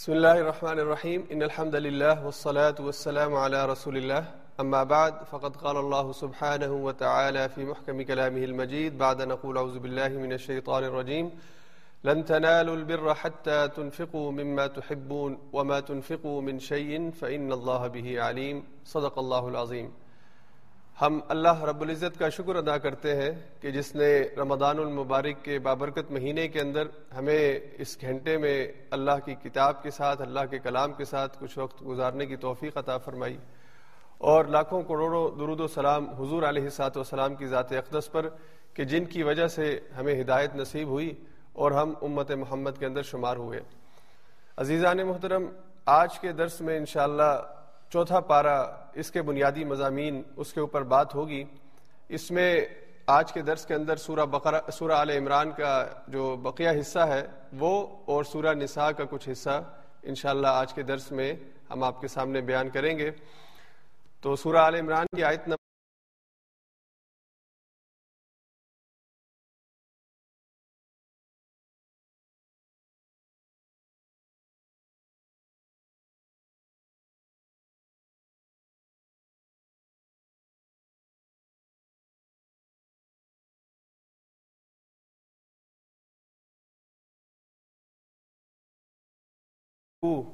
بسم الله الرحمن الرحيم. إن الحمد لله والصلاة والسلام على رسول الله. أما بعد، فقد قال الله سبحانه وتعالى في محكم كلامه المجيد. بعد نقول أعوذ بالله من الشيطان الرجيم. لن تنالوا البر حتى تنفقوا مما تحبون وما تنفقوا من شيء فإن الله به عليم. صدق الله العظيم. ہم اللہ رب العزت کا شکر ادا کرتے ہیں کہ جس نے رمضان المبارک کے بابرکت مہینے کے اندر ہمیں اس گھنٹے میں اللہ کی کتاب کے ساتھ، اللہ کے کلام کے ساتھ کچھ وقت گزارنے کی توفیق عطا فرمائی اور لاکھوں کروڑوں درود و سلام حضور علیہ سات وسلام کی ذات اقدس پر کہ جن کی وجہ سے ہمیں ہدایت نصیب ہوئی اور ہم امت محمد کے اندر شمار ہوئے۔ عزیزان محترم، آج کے درس میں انشاءاللہ چوتھا پارا اس کے بنیادی مضامین اس کے اوپر بات ہوگی۔ اس میں آج کے درس کے اندر سورہ بقرہ، سورہ عال عمران کا جو بقیہ حصہ ہے، وہ اور سورہ نساء کا کچھ حصہ انشاءاللہ آج کے درس میں ہم آپ کے سامنے بیان کریں گے۔ تو سورہ عال عمران کی آیت نمبر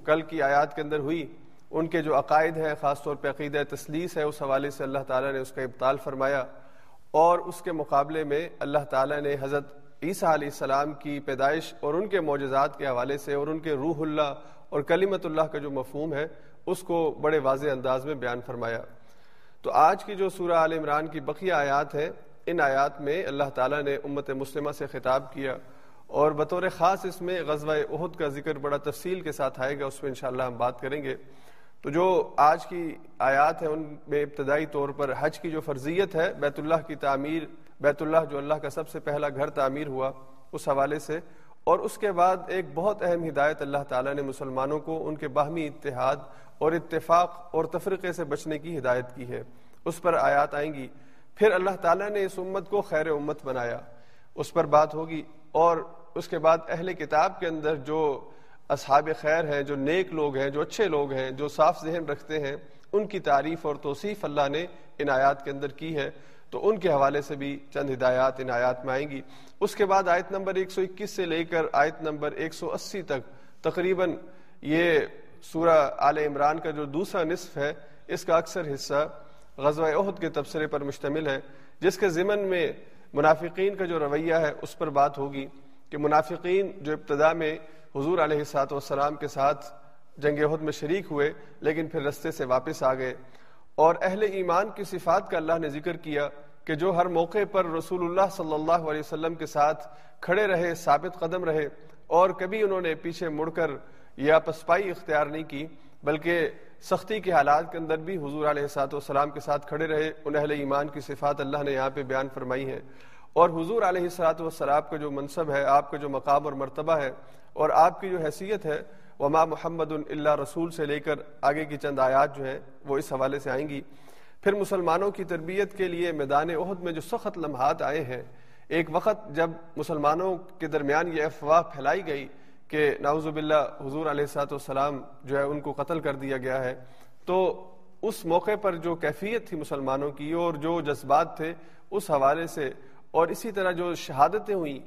کل کی آیات کے اندر ہوئی، ان کے جو عقائد ہیں، خاص طور پہ عقیدہ تسلیس ہے، اس حوالے سے اللہ تعالیٰ نے اس کا ابتال فرمایا اور اس کے مقابلے میں اللہ تعالیٰ نے حضرت عیسیٰ علیہ السلام کی پیدائش اور ان کے معجزات کے حوالے سے اور ان کے روح اللہ اور کلیمت اللہ کا جو مفہوم ہے، اس کو بڑے واضح انداز میں بیان فرمایا۔ تو آج کی جو سورہ عال عمران کی بقیہ آیات ہیں، ان آیات میں اللہ تعالیٰ نے امت مسلمہ سے خطاب کیا۔ اور بطور خاص اس میں غزوہ عہد کا ذکر بڑا تفصیل کے ساتھ آئے گا، اس میں انشاءاللہ ہم بات کریں گے۔ تو جو آج کی آیات ہیں، ان میں ابتدائی طور پر حج کی جو فرضیت ہے، بیت اللہ کی تعمیر، بیت اللہ جو اللہ کا سب سے پہلا گھر تعمیر ہوا، اس حوالے سے۔ اور اس کے بعد ایک بہت اہم ہدایت اللہ تعالیٰ نے مسلمانوں کو ان کے باہمی اتحاد اور اتفاق اور تفرقے سے بچنے کی ہدایت کی ہے۔ اس پر آیات آئیں گی۔ پھر اللہ تعالیٰ نے اس امت کو خیر امت بنایا۔ اس پر بات ہوگی۔ اور اس کے بعد اہل کتاب کے اندر جو اصحاب خیر ہیں، جو نیک لوگ ہیں، جو اچھے لوگ ہیں، جو صاف ذہن رکھتے ہیں، ان کی تعریف اور توصیف اللہ نے ان آیات کے اندر کی ہے تو ان کے حوالے سے بھی چند ہدایات ان آیات میں آئیں گی۔ اس کے بعد آیت نمبر ایک سو اکیس سے لے کر آیت نمبر ایک سو اسی تک تقریباً یہ سورہ آل عمران کا جو دوسرا نصف ہے، اس کا اکثر حصہ غزوہ عہد کے تبصرے پر مشتمل ہے، جس کے ضمن میں منافقین کا جو رویہ ہے، اس پر بات ہوگی کہ منافقین جو ابتدا میں حضور علیہ سات والسلام کے ساتھ جنگ عہد میں شریک ہوئے، لیکن پھر رستے سے واپس آ گئے۔ اور اہل ایمان کی صفات کا اللہ نے ذکر کیا کہ جو ہر موقع پر رسول اللہ صلی اللہ علیہ وسلم کے ساتھ کھڑے رہے، ثابت قدم رہے، اور کبھی انہوں نے پیچھے مڑ کر یا پسپائی اختیار نہیں کی، بلکہ سختی کے حالات کے اندر بھی حضور علیہ سات والسلام کے ساتھ کھڑے رہے، ان اہل ایمان کی صفات اللہ نے یہاں پہ بیان فرمائی ہے اور حضور علیہ السلاۃ والسلام کا جو منصب ہے، آپ کا جو مقام اور مرتبہ ہے، اور آپ کی جو حیثیت ہے، وما محمد اللہ رسول سے لے کر آگے کی چند آیات جو ہیں، وہ اس حوالے سے آئیں گی۔ پھر مسلمانوں کی تربیت کے لیے میدان عہد میں جو سخت لمحات آئے ہیں، ایک وقت جب مسلمانوں کے درمیان یہ افواہ پھیلائی گئی کہ ناؤز باللہ حضور علیہ سات والسلام جو ہے ان کو قتل کر دیا گیا ہے، تو اس موقع پر جو کیفیت تھی مسلمانوں کی اور جو جذبات تھے اس حوالے سے، اور اسی طرح جو شہادتیں ہوئیں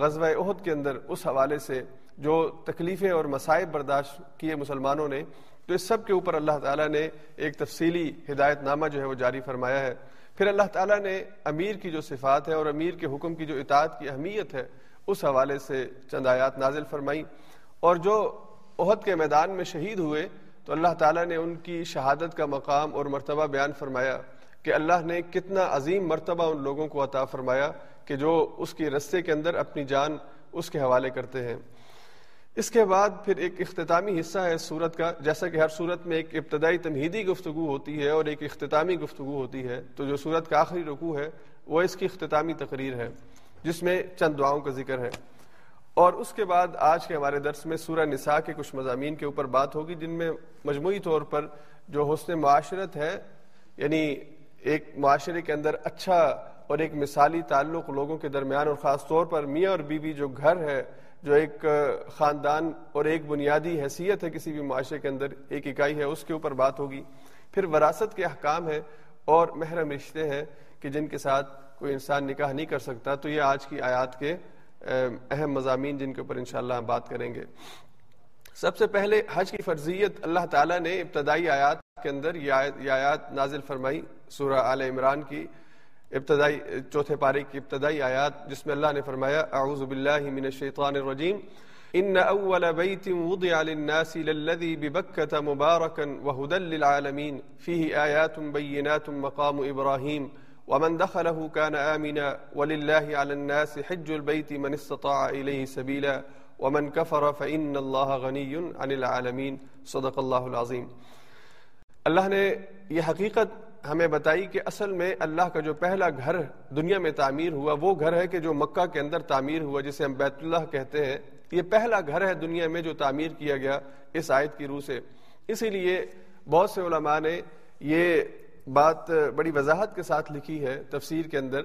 غزوہ عہد کے اندر اس حوالے سے جو تکلیفیں اور مسائب برداشت کیے مسلمانوں نے، تو اس سب کے اوپر اللہ تعالیٰ نے ایک تفصیلی ہدایت نامہ جو ہے وہ جاری فرمایا ہے۔ پھر اللہ تعالیٰ نے امیر کی جو صفات ہے اور امیر کے حکم کی جو اطاعت کی اہمیت ہے اس حوالے سے چند آیات نازل فرمائی اور جو عہد کے میدان میں شہید ہوئے، تو اللہ تعالیٰ نے ان کی شہادت کا مقام اور مرتبہ بیان فرمایا کہ اللہ نے کتنا عظیم مرتبہ ان لوگوں کو عطا فرمایا کہ جو اس کی رستے کے اندر اپنی جان اس کے حوالے کرتے ہیں۔ اس کے بعد پھر ایک اختتامی حصہ ہے سورت کا۔ جیسا کہ ہر صورت میں ایک ابتدائی تمہیدی گفتگو ہوتی ہے اور ایک اختتامی گفتگو ہوتی ہے، تو جو صورت کا آخری رکوع ہے، وہ اس کی اختتامی تقریر ہے۔ جس میں چند دعاؤں کا ذکر ہے۔ اور اس کے بعد آج کے ہمارے درس میں سورہ نساء کے کچھ مضامین کے اوپر بات ہوگی، جن میں مجموعی طور پر جو حسن معاشرت ہے یعنی ایک معاشرے کے اندر اچھا اور ایک مثالی تعلق لوگوں کے درمیان اور خاص طور پر میاں اور بیوی بی جو گھر ہے، جو ایک خاندان اور ایک بنیادی حیثیت ہے کسی بھی معاشرے کے اندر، ایک اکائی ہے، اس کے اوپر بات ہوگی۔ پھر وراثت کے احکام ہے اور محرم رشتے ہیں کہ جن کے ساتھ کوئی انسان نکاح نہیں کر سکتا، تو یہ آج کی آیات کے اہم مضامین جن کے اوپر انشاءاللہ ہم بات کریں گے۔ سب سے پہلے حج کی فرضیت، اللہ تعالیٰ نے ابتدائی آیات کے اندر یہ آیات نازل فرمائی سورہ آل عمران کی۔ ابتدائی، چوتھے پارے کی ابتدائی آیات، جس میں اللہ نے فرمایا، اعوذ باللہ من الشیطان الرجیم۔ ان اول بیت وضع للناس للذی ببکت مبارکا وہدا للعالمین۔ فیہ آیات بینات مقام ابراہیم۔ ومن دخله كان آمنا ولله على الناس حج البيت من استطاع إليه سبيلا ومن كفر فإن الله غني عن العالمين. صدق الله العظيم. اللہ نے یہ حقیقت ہمیں بتائی کہ اصل میں اللہ کا جو پہلا گھر دنیا میں تعمیر ہوا، وہ گھر ہے کہ جو مکہ کے اندر تعمیر ہوا، جسے ہم بیت اللہ کہتے ہیں۔ یہ پہلا گھر ہے دنیا میں جو تعمیر کیا گیا اس آیت کی روح سے۔ اسی لیے بہت سے علماء نے یہ بات بڑی وضاحت کے ساتھ لکھی ہے تفسیر کے اندر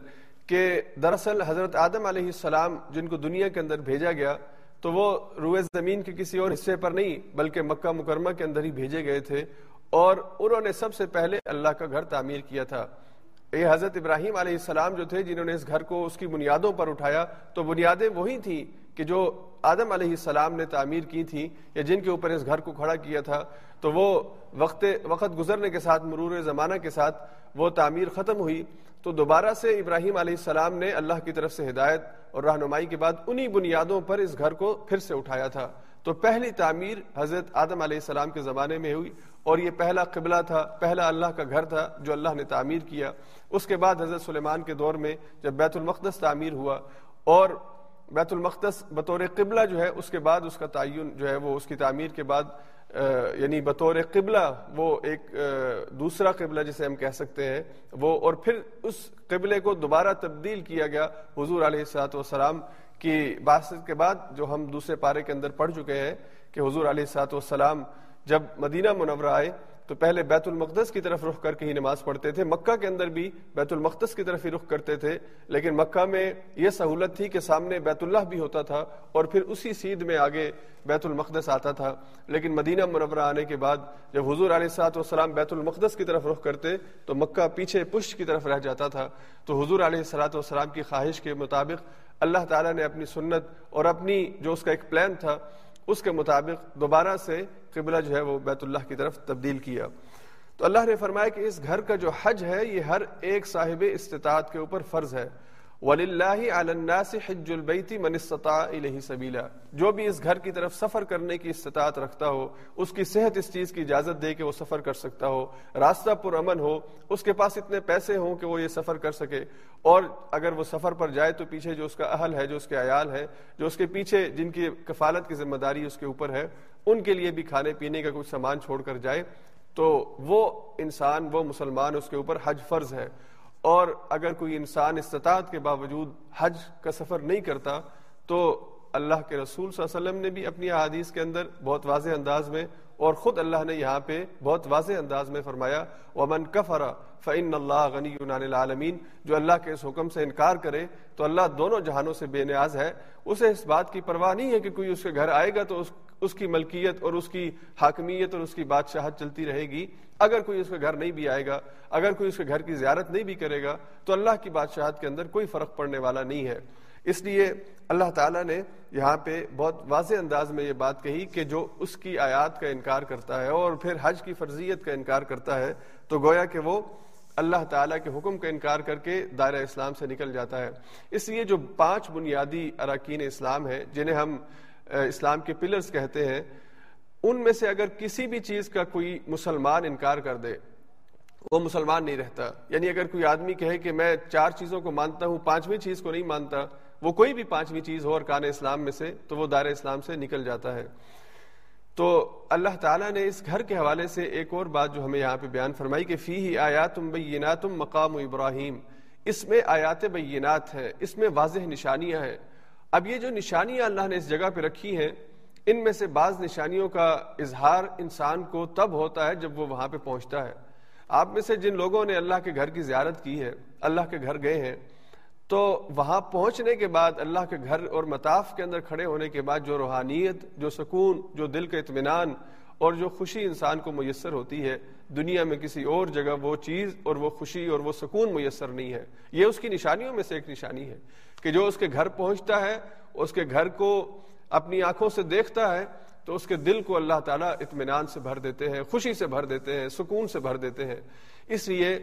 کہ دراصل حضرت آدم علیہ السلام جن کو دنیا کے اندر بھیجا گیا، تو وہ روئے زمین کے کسی اور حصے پر نہیں، بلکہ مکہ مکرمہ کے اندر ہی بھیجے گئے تھے اور انہوں نے سب سے پہلے اللہ کا گھر تعمیر کیا تھا۔ یہ حضرت ابراہیم علیہ السلام جو تھے جنہوں نے اس گھر کو اس کی بنیادوں پر اٹھایا، تو بنیادیں وہی تھیں کہ جو آدم علیہ السلام نے تعمیر کی تھی یا جن کے اوپر اس گھر کو کھڑا کیا تھا، تو وہ وقت وقت گزرنے کے ساتھ، مرور زمانہ کے ساتھ وہ تعمیر ختم ہوئی۔ تو دوبارہ سے ابراہیم علیہ السلام نے اللہ کی طرف سے ہدایت اور رہنمائی کے بعد انہی بنیادوں پر اس گھر کو پھر سے اٹھایا تھا۔ تو پہلی تعمیر حضرت آدم علیہ السلام کے زمانے میں ہوئی اور یہ پہلا قبلہ تھا، پہلا اللہ کا گھر تھا جو اللہ نے تعمیر کیا۔ اس کے بعد حضرت سلیمان کے دور میں جب بیت المقدس تعمیر ہوا اور بیت المقدس بطور قبلہ جو ہے، اس کے بعد اس کا تعین جو ہے، وہ اس کی تعمیر کے بعد یعنی بطور قبلہ وہ ایک دوسرا قبلہ جسے ہم کہہ سکتے ہیں، وہ اور پھر اس قبلے کو دوبارہ تبدیل کیا گیا حضور علیہ السلاۃ والسلام کی باسط کے بعد، جو ہم دوسرے پارے کے اندر پڑھ چکے ہیں کہ حضور علیہ السلاۃ والسلام جب مدینہ منورہ آئے تو پہلے بیت المقدس کی طرف رخ کر کے ہی نماز پڑھتے تھے۔ مکہ کے اندر بھی بیت المقدس کی طرف ہی رخ کرتے تھے، لیکن مکہ میں یہ سہولت تھی کہ سامنے بیت اللہ بھی ہوتا تھا اور پھر اسی سیدھ میں آگے بیت المقدس آتا تھا۔ لیکن مدینہ منورہ آنے کے بعد جب حضور علیہ سات والسلام بیت المقدس کی طرف رخ کرتے تو مکہ پیچھے پشت کی طرف رہ جاتا تھا۔ تو حضور علیہ السلاۃ والسلام کی خواہش کے مطابق اللہ تعالیٰ نے اپنی سنت اور اپنی جو اس کا ایک پلان تھا، اس کے مطابق دوبارہ سے قبلہ جو ہے وہ بیت اللہ کی طرف تبدیل کیا۔ تو اللہ نے فرمایا کہ اس گھر کا جو حج ہے، یہ ہر ایک صاحب استطاعت کے اوپر فرض ہے۔ وَلِلَّهِ عَلَى النَّاسِ حِجُّ الْبَيْتِ مَنِ اسْتَطَاعَ إِلَيْهِ سَبِيلًا۔ جو بھی اس گھر کی طرف سفر کرنے کی استطاعت رکھتا ہو، اس کی صحت اس چیز کی اجازت دے کہ وہ سفر کر سکتا ہو۔ راستہ پر امن ہو، اس کے پاس اتنے پیسے ہوں کہ وہ یہ سفر کر سکے۔ اور اگر وہ سفر پر جائے تو پیچھے جو اس کا اہل ہے، جو اس کے عیال ہے، جو اس کے پیچھے جن کی کفالت کی ذمہ داری اس کے اوپر ہے ان کے لیے بھی کھانے پینے کا کچھ سامان چھوڑ کر جائے، تو وہ انسان، وہ مسلمان اس کے اوپر حج فرض ہے۔ اور اگر کوئی انسان استطاعت کے باوجود حج کا سفر نہیں کرتا، تو اللہ کے رسول صلی اللہ علیہ وسلم نے بھی اپنی احادیث کے اندر بہت واضح انداز میں، اور خود اللہ نے یہاں پہ بہت واضح انداز میں فرمایا، ومن کفر فعن اللہ غنی العالمین جو اللہ کے اس حکم سے انکار کرے، تو اللہ دونوں جہانوں سے بے نیاز ہے۔ اسے اس بات کی پرواہ نہیں ہے کہ کوئی اس کے گھر آئے گا تو اس اس کی ملکیت اور اس کی حاکمیت اور اس کی بادشاہت چلتی رہے گی۔ اگر کوئی اس کے گھر نہیں بھی آئے گا، اگر کوئی اس کے گھر کی زیارت نہیں بھی کرے گا، تو اللہ کی بادشاہت کے اندر کوئی فرق پڑنے والا نہیں ہے۔ اس لیے اللہ تعالیٰ نے یہاں پہ بہت واضح انداز میں یہ بات کہی کہ جو اس کی آیات کا انکار کرتا ہے اور پھر حج کی فرضیت کا انکار کرتا ہے، تو گویا کہ وہ اللہ تعالیٰ کے حکم کا انکار کر کے دائرہ اسلام سے نکل جاتا ہے۔ اس لیے جو پانچ بنیادی اراکین اسلام ہیں، جنہیں ہم اسلام کے پلرز کہتے ہیں، ان میں سے اگر کسی بھی چیز کا کوئی مسلمان انکار کر دے، وہ مسلمان نہیں رہتا۔ یعنی اگر کوئی آدمی کہے کہ میں چار چیزوں کو مانتا ہوں، پانچویں چیز کو نہیں مانتا، وہ کوئی بھی پانچویں چیز ہو اور کان اسلام میں سے، تو وہ دار اسلام سے نکل جاتا ہے۔ تو اللہ تعالیٰ نے اس گھر کے حوالے سے ایک اور بات جو ہمیں یہاں پہ بیان فرمائی کہ فی ہی آیات بینات مقام ابراہیم۔ اس میں آیات بینات ہے اس میں واضح نشانیاں ہیں۔ اب یہ جو نشانیاں اللہ نے اس جگہ پہ رکھی ہیں، ان میں سے بعض نشانیوں کا اظہار انسان کو تب ہوتا ہے جب وہ وہاں پہ پہنچتا ہے۔ آپ میں سے جن لوگوں نے اللہ کے گھر کی زیارت کی ہے، اللہ کے گھر گئے ہیں، تو وہاں پہنچنے کے بعد اللہ کے گھر اور مطاف کے اندر کھڑے ہونے کے بعد جو روحانیت، جو سکون، جو دل کا اطمینان اور جو خوشی انسان کو میسر ہوتی ہے دنیا میں کسی اور جگہ وہ چیز اور وہ خوشی اور وہ سکون میسر نہیں ہے۔ یہ اس کی نشانیوں میں سے ایک نشانی ہے کہ جو اس کے گھر پہنچتا ہے، اس کے گھر کو اپنی آنکھوں سے دیکھتا ہے، تو اس کے دل کو اللہ تعالیٰ اطمینان سے بھر دیتے ہیں، خوشی سے بھر دیتے ہیں، سکون سے بھر دیتے ہیں۔ اس لیے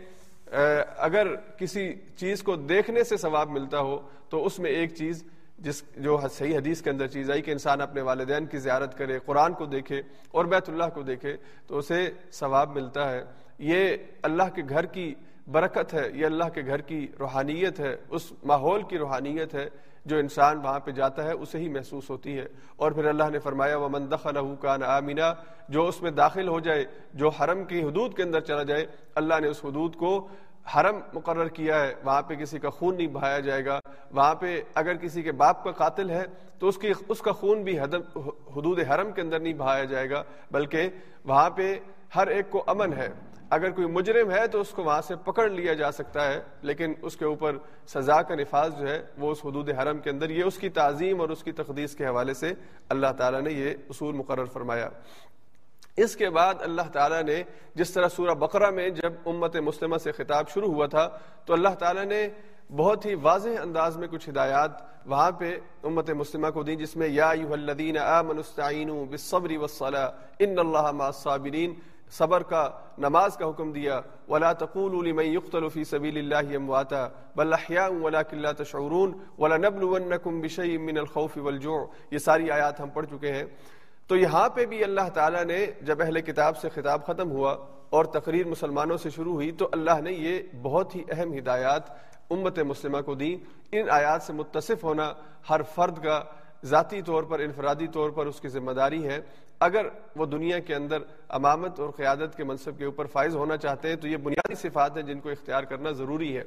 اگر کسی چیز کو دیکھنے سے ثواب ملتا ہو، تو اس میں ایک چیز جس جو صحیح حدیث کے اندر چیز آئی کہ انسان اپنے والدین کی زیارت کرے، قرآن کو دیکھے اور بیت اللہ کو دیکھے تو اسے ثواب ملتا ہے۔ یہ اللہ کے گھر کی برکت ہے، یہ اللہ کے گھر کی روحانیت ہے، اس ماحول کی روحانیت ہے جو انسان وہاں پہ جاتا ہے، اسے ہی محسوس ہوتی ہے۔ اور پھر اللہ نے فرمایا وہ مندخل کان آمینہ جو اس میں داخل ہو جائے، جو حرم کی حدود کے اندر چلا جائے، اللہ نے اس حدود کو حرم مقرر کیا ہے، وہاں پہ کسی کا خون نہیں بہایا جائے گا، وہاں پہ اگر کسی کے باپ کا قاتل ہے تو اس کی، اس کا خون بھی حدود حرم کے اندر نہیں بہایا جائے گا، بلکہ وہاں پہ ہر ایک کو امن ہے۔ اگر کوئی مجرم ہے تو اس کو وہاں سے پکڑ لیا جا سکتا ہے، لیکن اس کے اوپر سزا کا نفاذ جو ہے وہ اس حدود حرم کے اندر، یہ اس کی تعظیم اور اس کی تقدیس کے حوالے سے اللہ تعالیٰ نے یہ اصول مقرر فرمایا۔ اس کے بعد اللہ تعالیٰ نے جس طرح سورہ بقرہ میں جب امت مسلمہ سے خطاب شروع ہوا تھا، تو اللہ تعالیٰ نے بہت ہی واضح انداز میں کچھ ہدایات وہاں پہ امت مسلمہ کو دی جس میں یا الذین آمنوا استعینوا بالصبر والصلاة ان اللہ مع الصابرین، صبر کا نماز کا حکم دیا، ولا تقولوا لمن يقتل في سبيل الله امواتا، بل احياء ولكن لا تشعرون ولنبلونكم بشيء من الخوف والجوع۔ یہ ساری آیات ہم پڑھ چکے ہیں۔ تو یہاں پہ بھی اللہ تعالیٰ نے جب اہل کتاب سے خطاب ختم ہوا اور تقریر مسلمانوں سے شروع ہوئی تو اللہ نے یہ بہت ہی اہم ہدایات امت مسلمہ کو دی ان آیات سے متصف ہونا ہر فرد کا ذاتی طور پر، انفرادی طور پر اس کی ذمہ داری ہے۔ اگر وہ دنیا کے اندر امامت اور قیادت کے منصب کے اوپر فائز ہونا چاہتے ہیں تو یہ بنیادی صفات ہیں جن کو اختیار کرنا ضروری ہے۔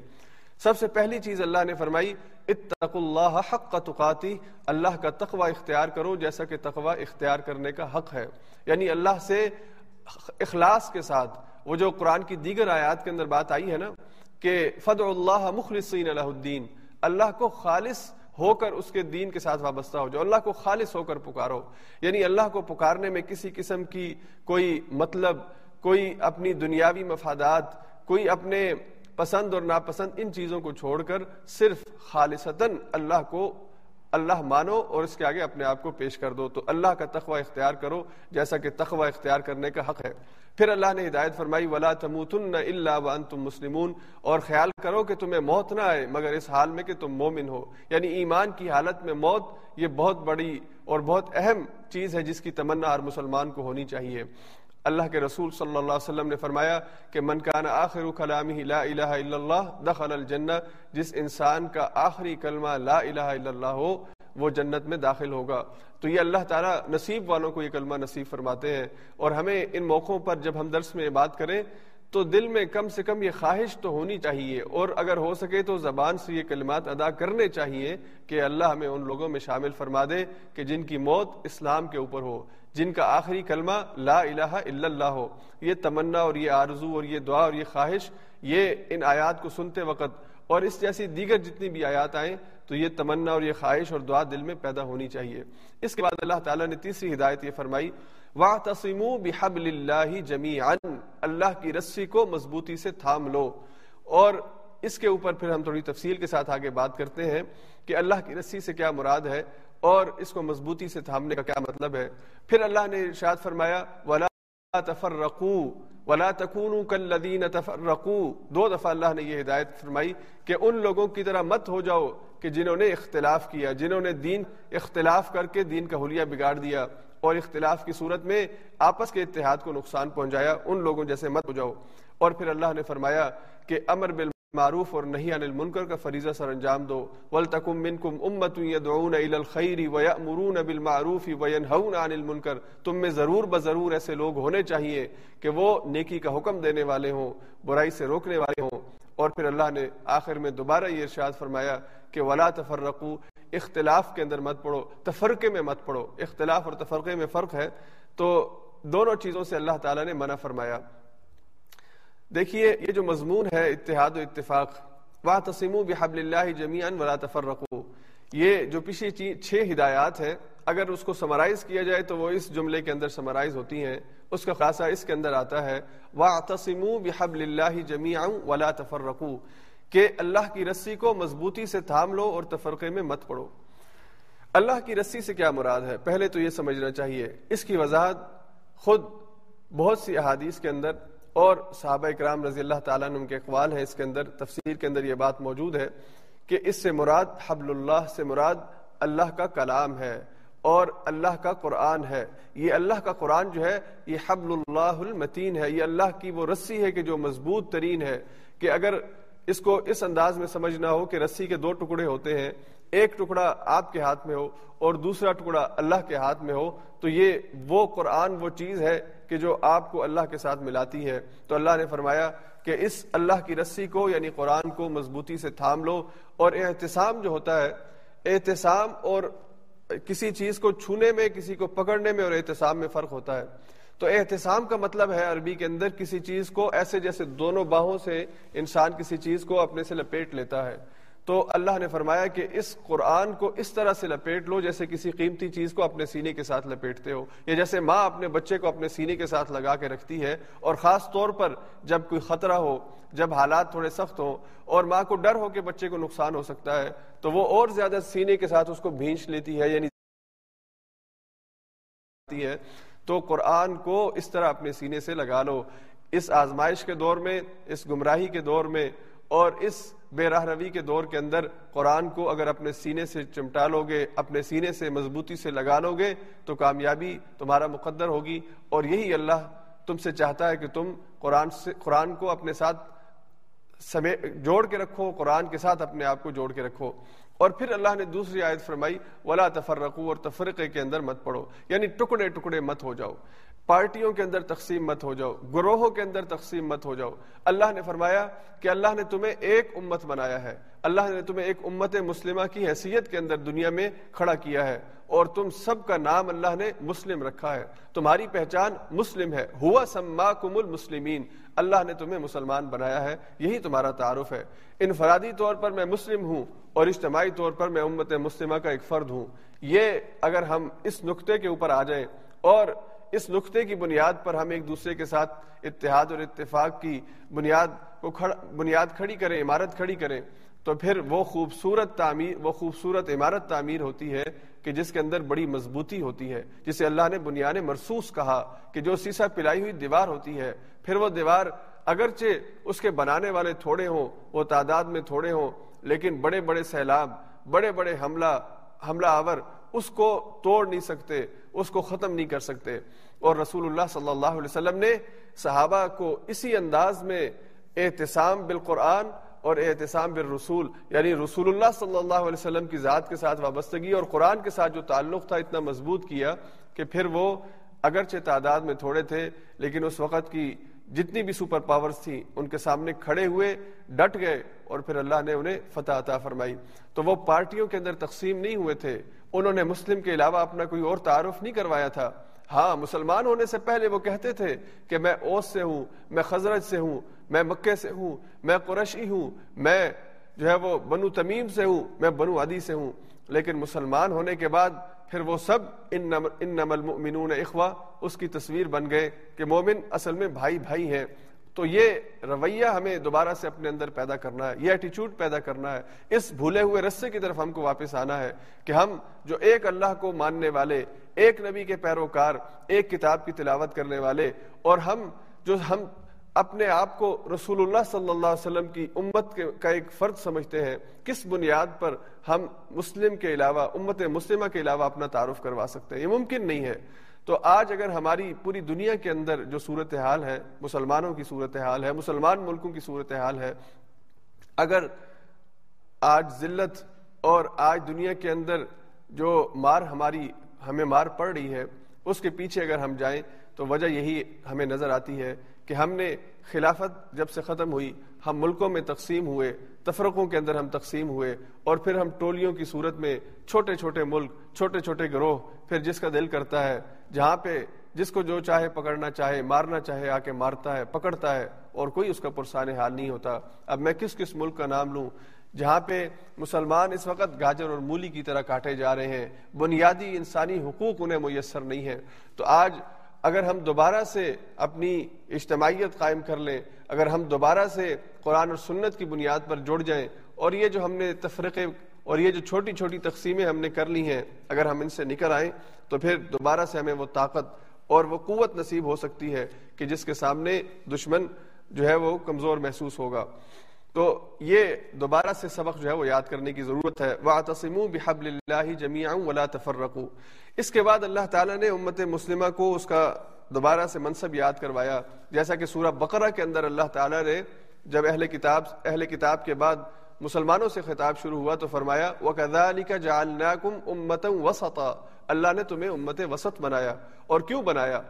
سب سے پہلی چیز اللہ نے فرمائی اتق اللہ حق کا تقاتی، اللہ کا تقوی اختیار کرو جیسا کہ تقوی اختیار کرنے کا حق ہے۔ یعنی اللہ سے اخلاص کے ساتھ وہ جو قرآن کی دیگر آیات کے اندر بات آئی ہے نا کہ فد اللہ مخلصین اللہ الدین، اللہ کو خالص ہو کر اس کے دین کے ساتھ وابستہ ہو جاؤ، اللہ کو خالص ہو کر پکارو۔ یعنی اللہ کو پکارنے میں کسی قسم کی کوئی مطلب کوئی اپنی دنیاوی مفادات، کوئی اپنے پسند اور ناپسند ان چیزوں کو چھوڑ کر صرف خالصتاً اللہ کو اللہ مانو اور اس کے آگے اپنے آپ کو پیش کر دو۔ تو اللہ کا تخوہ اختیار کرو، جیسا کہ تخوہ اختیار کرنے کا حق ہے۔ پھر اللہ نے ہدایت فرمائی، ولا تموتن الا وانتم مسلمون۔ اور خیال کرو کہ تمہیں موت نہ آئے، مگر اس حال میں کہ تم مومن ہو۔ یعنی ایمان کی حالت میں موت یہ بہت بڑی اور بہت اہم چیز ہے جس کی تمنا ہر مسلمان کو ہونی چاہیے۔ اللہ کے رسول صلی اللہ علیہ وسلم نے فرمایا کہ من کان آخر کلامی لا الہ الا اللہ دخل الجنہ، جس انسان کا آخری کلمہ لا الہ الا اللہ ہو، وہ جنت میں داخل ہوگا۔ تو یہ اللہ تعالیٰ نصیب والوں کو یہ کلمہ نصیب فرماتے ہیں۔ اور ہمیں ان موقعوں پر جب ہم درس میں بات کریں، تو دل میں کم سے کم یہ خواہش تو ہونی چاہیے۔ اور اگر ہو سکے تو زبان سے یہ کلمات ادا کرنے چاہیے کہ اللہ ہمیں ان لوگوں میں شامل فرما دے کہ جن کی موت اسلام کے اوپر ہو۔ جن کا آخری کلمہ لا الہ الا اللہ ہو، یہ تمنا اور یہ آرزو اور یہ دعا اور یہ خواہش، یہ ان آیات کو سنتے وقت اور اس جیسی دیگر جتنی بھی آیات آئیں، تو یہ تمنا اور یہ خواہش اور دعا دل میں پیدا ہونی چاہیے۔ اس کے بعد اللہ تعالیٰ نے تیسری ہدایت یہ فرمائی، وَاعْتَصِمُوا بِحَبْلِ اللَّهِ جَمِيعًا، اللہ کی رسی کو مضبوطی سے تھام لو۔ اور اس کے اوپر پھر ہم تھوڑی تفصیل کے ساتھ آگے بات کرتے ہیں کہ اللہ کی رسی سے کیا مراد ہے۔ اور اس کو مضبوطی سے تھامنے کا کیا مطلب ہے؟ پھر اللہ نے ارشاد فرمایا، ولا تفرقوا، ولا تکونوا کالذین تفرقوا۔ دو دفعہ اللہ نے یہ ہدایت فرمائی کہ ان لوگوں کی طرح مت ہو جاؤ کہ جنہوں نے اختلاف کیا، جنہوں نے دین اختلاف کر کے دین کا حلیہ بگاڑ دیا اور اختلاف کی صورت میں آپس کے اتحاد کو نقصان پہنچایا، ان لوگوں جیسے مت ہو جاؤ۔ اور پھر اللہ نے فرمایا کہ، امر بال معروف اور نہیں عن المنکر کا فریضہ سر انجام دو۔ ولتکم منکم امت یدعون الى الخیر ویأمرون بالمعروف وینہون عن المنکر تم میں ضرور بضرور ایسے لوگ ہونے چاہیے کہ وہ نیکی کا حکم دینے والے ہوں، برائی سے روکنے والے ہوں۔ اور پھر اللہ نے آخر میں دوبارہ یہ ارشاد فرمایا کہ ولا تفرقو اختلاف کے اندر مت پڑھو تفرقے میں مت پڑھو اختلاف اور تفرقے میں فرق ہے۔ تو دونوں چیزوں سے اللہ تعالیٰ نے منع فرمایا۔ دیکھیے، یہ جو مضمون ہے، اتحاد و اتفاق واہ تسیم و بحب اللہ جمیان ولا تفرقو یہ جو پچھلی چھ ہدایات ہیں، اگر اس کو سمرائز کیا جائے تو وہ اس جملے کے اندر سمرائز ہوتی ہیں۔ اس کا خاصہ اس کے اندر آتا ہے واہ تسیم و بحب اللہ جمیان ولا تفرقو کہ اللہ کی رسی کو مضبوطی سے تھام لو اور تفرقے میں مت پڑو۔ اللہ کی رسی سے کیا مراد ہے؟ پہلے تو یہ سمجھنا چاہیے۔ اس کی وضاحت خود بہت سی احادیث کے اندر اور صحابہ اکرام رضی اللہ تعالیٰ نے ان کے اقوال ہیں اس کے اندر، تفسیر کے اندر یہ بات موجود ہے کہ اس سے مراد حبل اللہ سے مراد اللہ کا کلام ہے اور اللہ کا قرآن ہے۔ یہ اللہ کا قرآن جو ہے، یہ حبل اللہ المتین ہے۔ یہ اللہ کی وہ رسی ہے کہ جو مضبوط ترین ہے کہ اگر اس کو اس انداز میں سمجھنا ہو کہ رسی کے دو ٹکڑے ہوتے ہیں، ایک ٹکڑا آپ کے ہاتھ میں ہو اور دوسرا ٹکڑا اللہ کے ہاتھ میں ہو، تو یہ وہ قرآن، وہ چیز ہے کہ جو آپ کو اللہ کے ساتھ ملاتی ہے۔ تو اللہ نے فرمایا کہ اس اللہ کی رسی کو یعنی قرآن کو مضبوطی سے تھام لو اور احتسام جو ہوتا ہے احتسام اور کسی چیز کو چھونے میں، کسی کو پکڑنے میں اور احتسام میں فرق ہوتا ہے۔ تو احتسام کا مطلب ہے عربی کے اندر کسی چیز کو ایسے جیسے دونوں باہوں سے انسان کسی چیز کو اپنے سے لپیٹ لیتا ہے۔ تو اللہ نے فرمایا کہ اس قرآن کو اس طرح سے لپیٹ لو جیسے کسی قیمتی چیز کو اپنے سینے کے ساتھ لپیٹتے ہو، یا جیسے ماں اپنے بچے کو اپنے سینے کے ساتھ لگا کے رکھتی ہے، اور خاص طور پر جب کوئی خطرہ ہو، جب حالات تھوڑے سخت ہوں اور ماں کو ڈر ہو کہ بچے کو نقصان ہو سکتا ہے، تو وہ اور زیادہ سینے کے ساتھ اس کو بھینچ لیتی ہے یعنی ہے۔ تو قرآن کو اس طرح اپنے سینے سے لگا لو۔ اس آزمائش کے دور میں، اس گمراہی کے دور میں اور اس بے راہ روی کے دور کے اندر قرآن کو اگر اپنے سینے سے چمٹا لو گے اپنے سینے سے مضبوطی سے لگا لو گے تو کامیابی تمہارا مقدر ہوگی اور یہی اللہ تم سے چاہتا ہے کہ تم قرآن سے، قرآن کو اپنے ساتھ سمے جوڑ کے رکھو، قرآن کے ساتھ اپنے آپ کو جوڑ کے رکھو۔ اور پھر اللہ نے دوسری آیت فرمائی، ولا تفرقو اور تفرقے کے اندر مت پڑو۔ یعنی ٹکڑے ٹکڑے مت ہو جاؤ۔ پارٹیوں کے اندر تقسیم مت ہو جاؤ، گروہوں کے اندر تقسیم مت ہو جاؤ۔ اللہ نے فرمایا کہ اللہ نے تمہیں ایک امت بنایا ہے۔ اللہ نے تمہیں ایک امت مسلمہ کی حیثیت کے اندر دنیا میں کھڑا کیا ہے۔ اور تم سب کا نام اللہ نے مسلم رکھا ہے۔ تمہاری پہچان مسلم ہے۔ ہوا سماکم المسلمین۔ اللہ نے تمہیں مسلمان بنایا ہے۔ یہی تمہارا تعارف ہے۔ انفرادی طور پر میں مسلم ہوں اور اجتماعی طور پر میں امت مسلمہ کا ایک فرد ہوں۔ یہ اگر ہم اس نقطے کے اوپر آ جائیں اور اس نقطے کی بنیاد پر ہم ایک دوسرے کے ساتھ اتحاد اور اتفاق کی بنیاد کو کھڑ، بنیاد کھڑی کریں، عمارت کھڑی کریں، تو پھر وہ خوبصورت تعمیر، وہ خوبصورت عمارت تعمیر ہوتی ہے کہ جس کے اندر بڑی مضبوطی ہوتی ہے، جسے اللہ نے بنیاد مرسوس کہا کہ جو سیسا پلائی ہوئی دیوار ہوتی ہے، پھر وہ دیوار اگرچہ اس کے بنانے والے تھوڑے ہوں، وہ تعداد میں تھوڑے ہوں، لیکن بڑے بڑے سیلاب بڑے بڑے حملہ حملہ آور، اس کو توڑ نہیں سکتے۔ اس کو ختم نہیں کر سکتے۔ اور رسول اللہ صلی اللہ علیہ وسلم نے صحابہ کو اسی انداز میں احتسام بالقرآن اور احتسام بالرسول یعنی رسول اللہ صلی اللہ علیہ وسلم کی ذات کے ساتھ وابستگی اور قرآن کے ساتھ جو تعلق تھا اتنا مضبوط کیا کہ پھر وہ اگرچہ تعداد میں تھوڑے تھے، لیکن اس وقت کی جتنی بھی سپر پاورز تھیں ان کے سامنے کھڑے ہوئے، ڈٹ گئے اور پھر اللہ نے انہیں فتح عطا فرمائی۔ تو وہ پارٹیوں کے اندر تقسیم نہیں ہوئے تھے۔ انہوں نے مسلم کے علاوہ اپنا کوئی اور تعارف نہیں کروایا تھا۔ ہاں مسلمان ہونے سے پہلے وہ کہتے تھے کہ میں اوس سے ہوں، میں خزرج سے ہوں، میں مکے سے ہوں، میں قرشی ہوں، میں جو ہے وہ بنو تمیم سے ہوں، میں بنو عدی سے ہوں۔ لیکن مسلمان ہونے کے بعد پھر وہ سب ان نمل المؤمنون اخوا اس کی تصویر بن گئے کہ مومن اصل میں بھائی بھائی ہیں۔ تو یہ رویہ ہمیں دوبارہ سے اپنے اندر پیدا کرنا ہے، یہ ایٹیچیوڈ پیدا کرنا ہے۔ اس بھولے ہوئے رسے کی طرف ہم کو واپس آنا ہے کہ ہم جو ایک اللہ کو ماننے والے، ایک نبی کے پیروکار، ایک کتاب کی تلاوت کرنے والے اور ہم جو ہم اپنے آپ کو رسول اللہ صلی اللہ علیہ وسلم کی امت کا ایک فرد سمجھتے ہیں۔ کس بنیاد پر ہم مسلم کے علاوہ امت مسلمہ کے علاوہ اپنا تعارف کروا سکتے ہیں؟ یہ ممکن نہیں ہے۔ تو آج اگر ہماری پوری دنیا کے اندر جو صورت حال ہے، مسلمانوں کی صورت حال ہے، مسلمان ملکوں کی صورت حال ہے، اگر آج ذلت اور آج دنیا کے اندر جو مار ہماری ہمیں مار پڑ رہی ہے، اس کے پیچھے اگر ہم جائیں تو وجہ یہی ہمیں نظر آتی ہے کہ ہم نے خلافت جب سے ختم ہوئی، ہم ملکوں میں تقسیم ہوئے، تفرقوں کے اندر ہم تقسیم ہوئے اور پھر ہم ٹولیوں کی صورت میں چھوٹے چھوٹے ملک، چھوٹے چھوٹے گروہ پھر جس کا دل کرتا ہے، جہاں پہ جس کو جو چاہے پکڑنا چاہے، مارنا چاہے، آ کے مارتا ہے، پکڑتا ہے اور کوئی اس کا پرسان حال نہیں ہوتا۔ اب میں کس کس ملک کا نام لوں؟ جہاں پہ مسلمان اس وقت گاجر اور مولی کی طرح کاٹے جا رہے ہیں، بنیادی انسانی حقوق انہیں میسر نہیں ہے تو آج اگر ہم دوبارہ سے اپنی اجتماعیت قائم کر لیں، اگر ہم دوبارہ سے قرآن اور سنت کی بنیاد پر جڑ جائیں اور یہ جو ہم نے تفریقے اور یہ جو چھوٹی چھوٹی تقسیمیں ہم نے کر لی ہیں، اگر ہم ان سے نکل آئیں تو پھر دوبارہ سے ہمیں وہ طاقت اور وہ قوت نصیب ہو سکتی ہے کہ جس کے سامنے دشمن جو ہے وہ کمزور محسوس ہوگا۔ تو یہ دوبارہ سے سبق جو ہے وہ یاد کرنے کی ضرورت ہے۔ وَاعْتَصِمُوا بِحَبْلِ اللَّهِ جَمِيعًا وَلَا تَفَرَّقُوا۔ اس کے بعد اللہ تعالیٰ نے امت مسلمہ کو اس کا دوبارہ سے منصب یاد کروایا۔ جیسا کہ سورہ بقرہ کے اندر اللہ تعالیٰ نے جب اہل کتاب اہل کتاب کے بعد مسلمانوں سے خطاب شروع ہوا تو فرمایا، وَكَذَلِكَ جَعَلْنَاكُمْ أُمَّةً وَسَطًا۔ اللہ نے تمہیں امت وسط بنایا۔ اور کیوں بنایا؟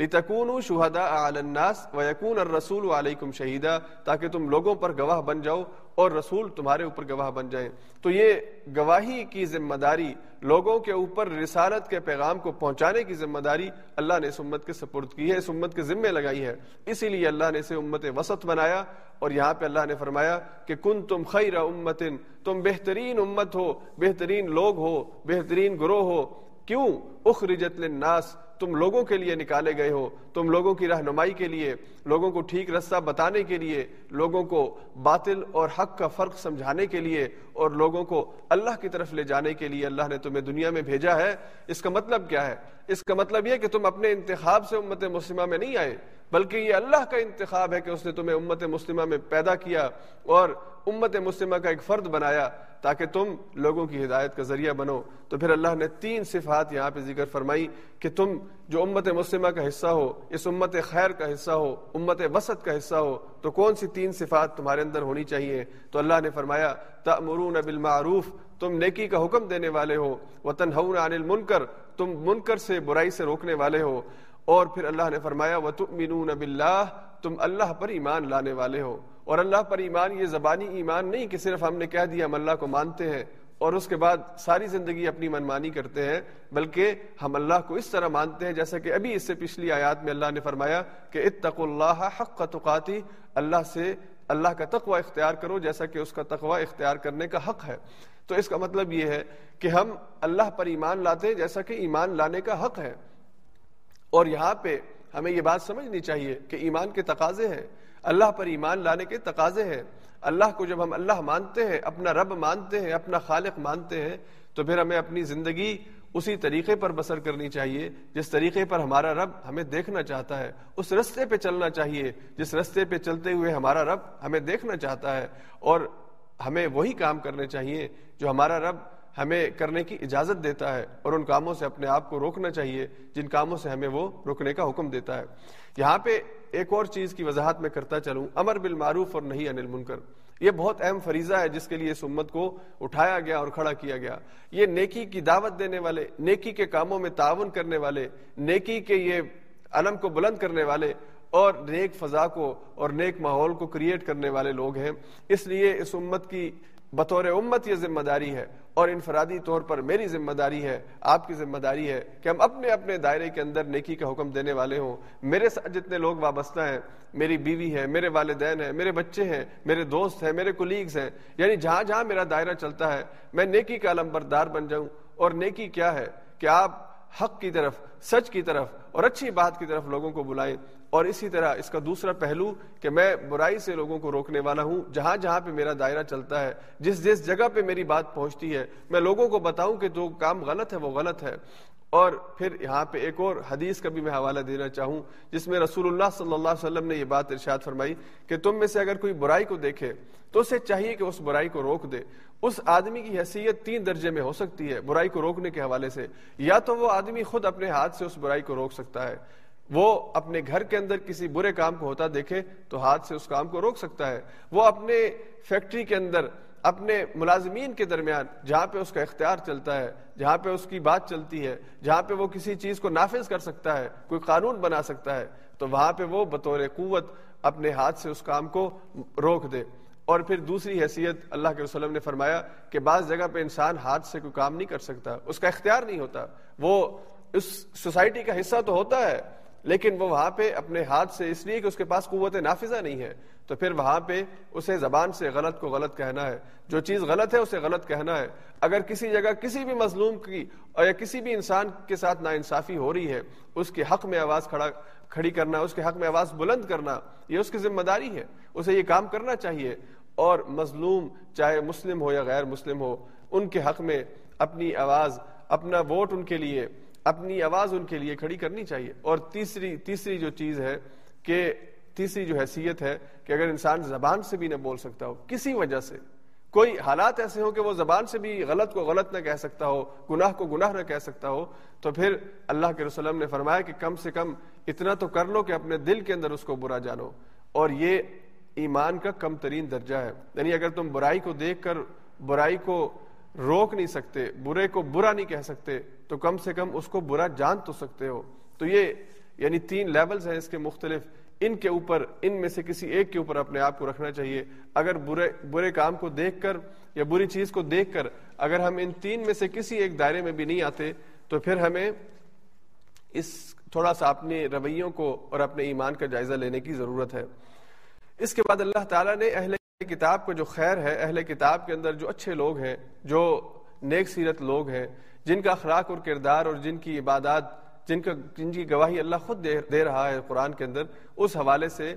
لِتَكُونُوا شُهَدَاءَ عَلَى النَّاسِ وَيَكُونَ الرَّسُولُ عَلَيْكُمْ شَهِيدًا، تاکہ تم لوگوں پر گواہ بن جاؤ اور رسول تمہارے اوپر گواہ بن جائیں۔ تو یہ گواہی کی ذمہ داری لوگوں کے اوپر رسالت کے پیغام کو پہنچانے کی ذمہ داری اللہ نے اس امت کے سپرد کی ہے، اس امت کے ذمے لگائی ہے۔ اسی لیے اللہ نے اسے امت وسط بنایا اور یہاں پہ اللہ نے فرمایا کہ کن تم خیر امت تم بہترین امت ہو، بہترین لوگ ہو، بہترین گروہ ہو۔ کیوں اخرجت للناس؟ تم لوگوں کے لیے نکالے گئے ہو، تم لوگوں کی رہنمائی کے لیے، لوگوں کو ٹھیک رستہ بتانے کے لیے، لوگوں کو باطل اور حق کا فرق سمجھانے کے لیے اور لوگوں کو اللہ کی طرف لے جانے کے لیے اللہ نے تمہیں دنیا میں بھیجا ہے۔ اس کا مطلب کیا ہے؟ اس کا مطلب یہ کہ تم اپنے انتخاب سے امت مسلمہ میں نہیں آئے، بلکہ یہ اللہ کا انتخاب ہے کہ اس نے تمہیں امت مسلمہ میں پیدا کیا اور امت مسلمہ کا ایک فرد بنایا تاکہ تم لوگوں کی ہدایت کا ذریعہ بنو۔ تو پھر اللہ نے تین صفات یہاں پہ ذکر فرمائی کہ تم جو امت مسلمہ کا حصہ ہو، اس امت خیر کا حصہ ہو، امت وسط کا حصہ ہو، تو کون سی تین صفات تمہارے اندر ہونی چاہیے؟ تو اللہ نے فرمایا، تأمرون بالمعروف، تم نیکی کا حکم دینے والے ہو۔ وتنہون عن المنکر، تم منکر سے برائی سے روکنے والے ہو۔ اور پھر اللہ نے فرمایا، وَتُؤْمِنُونَ بِاللَّهِ تم اللہ پر ایمان لانے والے ہو۔ اور اللہ پر ایمان، یہ زبانی ایمان نہیں کہ صرف ہم نے کہہ دیا ہم اللہ کو مانتے ہیں اور اس کے بعد ساری زندگی اپنی منمانی کرتے ہیں، بلکہ ہم اللہ کو اس طرح مانتے ہیں جیسا کہ ابھی اس سے پچھلی آیات میں اللہ نے فرمایا کہ اتقوا اللہ حق تقاتی، اللہ سے اللہ کا تقوی اختیار کرو جیسا کہ اس کا تقوی اختیار کرنے کا حق ہے۔ تو اس کا مطلب یہ ہے کہ ہم اللہ پر ایمان لاتے ہیں جیسا کہ ایمان لانے کا حق ہے۔ اور یہاں پہ ہمیں یہ بات سمجھنی چاہیے کہ ایمان کے تقاضے ہیں۔ اللہ پر ایمان لانے کے تقاضے ہیں۔ اللہ کو جب ہم اللہ مانتے ہیں، اپنا رب مانتے ہیں، اپنا خالق مانتے ہیں، تو پھر ہمیں اپنی زندگی اسی طریقے پر بسر کرنی چاہیے، جس طریقے پر ہمارا رب ہمیں دیکھنا چاہتا ہے۔ اس رستے پہ چلنا چاہیے، جس رستے پہ چلتے ہوئے ہمارا رب ہمیں دیکھنا چاہتا ہے۔ اور ہمیں وہی کام کرنے چاہیے جو ہمارا رب ہمیں کرنے کی اجازت دیتا ہے۔ اور ان کاموں سے اپنے آپ کو روکنا چاہیے، جن کاموں سے ہمیں وہ روکنے کا حکم دیتا ہے۔ یہاں پہ ایک اور چیز کی وضاحت میں کرتا چلوں، امر بالمعروف اور نہیں انل منکر یہ بہت اہم فریضہ ہے جس کے لیے اس امت کو اٹھایا گیا اور کھڑا کیا گیا۔ یہ نیکی کی دعوت دینے والے، نیکی کے کاموں میں تعاون کرنے والے، نیکی کے یہ علم کو بلند کرنے والے اور نیک فضا کو اور نیک ماحول کو کریٹ کرنے والے لوگ ہیں۔ اس لیے اس امت کی بطور امت یہ ذمہ داری ہے۔ اور انفرادی طور پر میری ذمہ داری ہے، آپ کی ذمہ داری ہے کہ ہم اپنے اپنے دائرے کے اندر نیکی کا حکم دینے والے ہوں۔ میرے ساتھ جتنے لوگ وابستہ ہیں، میری بیوی ہے، میرے والدین ہیں، میرے بچے ہیں، میرے دوست ہیں، میرے کولیگز ہیں یعنی جہاں جہاں میرا دائرہ چلتا ہے، میں نیکی کا علم بردار بن جاؤں۔ اور نیکی کیا ہے کہ آپ حق کی طرف، سچ کی طرف اور اچھی بات کی طرف لوگوں کو بلائیں۔ اور اسی طرح اس کا دوسرا پہلو کہ میں برائی سے لوگوں کو روکنے والا ہوں، جہاں جہاں پہ میرا دائرہ چلتا ہے، جس جس جگہ پہ میری بات پہنچتی ہے، میں لوگوں کو بتاؤں کہ جو کام غلط ہے وہ غلط ہے۔ اور پھر یہاں پہ ایک اور حدیث کا بھی میں حوالہ دینا چاہوں، جس میں رسول اللہ صلی اللہ علیہ وسلم نے یہ بات ارشاد فرمائی کہ تم میں سے اگر کوئی برائی کو دیکھے، تو اسے چاہیے کہ اس برائی کو روک دے۔ اس آدمی کی حیثیت تین درجے میں ہو سکتی ہے برائی کو روکنے کے حوالے سے۔ یا تو وہ آدمی خود اپنے ہاتھ سے اس برائی کو روک سکتا ہے۔ وہ اپنے گھر کے اندر کسی برے کام کو ہوتا دیکھے تو ہاتھ سے اس کام کو روک سکتا ہے۔ وہ اپنے فیکٹری کے اندر، اپنے ملازمین کے درمیان، جہاں پہ اس کا اختیار چلتا ہے، جہاں پہ اس کی بات چلتی ہے، جہاں پہ وہ کسی چیز کو نافذ کر سکتا ہے، کوئی قانون بنا سکتا ہے، تو وہاں پہ وہ بطور قوت اپنے ہاتھ سے اس کام کو روک دے۔ اور پھر دوسری حیثیت اللہ کے وسلم نے فرمایا کہ بعض جگہ پہ انسان ہاتھ سے کوئی کام نہیں کر سکتا، اس کا اختیار نہیں ہوتا۔ وہ اس سوسائٹی کا حصہ تو ہوتا ہے لیکن وہ وہاں پہ اپنے ہاتھ سے اس لیے کہ اس کے پاس قوت نافذہ نہیں ہے، تو پھر وہاں پہ اسے زبان سے غلط کو غلط کہنا ہے۔ جو چیز غلط ہے، اسے غلط کہنا ہے۔ اگر کسی جگہ کسی بھی مظلوم کی اور یا کسی بھی انسان کے ساتھ نا انصافی ہو رہی ہے، اس کے حق میں آواز کھڑا، کھڑی کرنا، اس کے حق میں آواز بلند کرنا، یہ اس کی ذمہ داری ہے۔ اسے یہ کام کرنا چاہیے۔ اور مظلوم، چاہے مسلم ہو یا غیر مسلم ہو، ان کے حق میں اپنی آواز، اپنا ووٹ ان کے لیے اپنی آواز ان کے لیے کھڑی کرنی چاہیے۔ اور تیسری تیسری جو چیز ہے کہ، تیسری جو حیثیت ہے کہ اگر انسان زبان سے بھی نہ بول سکتا ہو، کسی وجہ سے۔ کوئی حالات ایسے ہوں کہ وہ زبان سے بھی غلط کو غلط نہ کہہ سکتا ہو، گناہ کو گناہ نہ کہہ سکتا ہو، تو پھر اللہ کے رسول نے فرمایا کہ کم سے کم اتنا تو کر لو کہ اپنے دل کے اندر اس کو برا جانو۔ اور یہ ایمان کا کم ترین درجہ ہے۔ یعنی اگر تم برائی کو دیکھ کر برائی کو روک نہیں سکتے، برے کو برا نہیں کہہ سکتے تو کم سے کم اس کو برا جان تو سکتے ہو۔ تو یہ یعنی تین لیولز ہیں اس کے مختلف۔ ان کے اوپر، ان میں سے کسی ایک کے اوپر اپنے آپ کو رکھنا چاہیے۔ اگر برے برے کام کو دیکھ کر یا بری چیز کو دیکھ کر اگر ہم ان تین میں سے کسی ایک دائرے میں بھی نہیں آتے، تو پھر ہمیں اس تھوڑا سا اپنے رویوں کو اور اپنے ایمان کا جائزہ لینے کی ضرورت ہے۔ اس کے بعد اللہ تعالیٰ نے اہل کتاب کا جو خیر ہے، اہل کتاب کے اندر جو اچھے لوگ ہیں، جو نیک سیرت لوگ ہیں جن کا اخلاق اور کردار اور جن کی عبادات، جن کا جن کی گواہی اللہ خود دے دے رہا ہے قرآن کے اندر، اس حوالے سے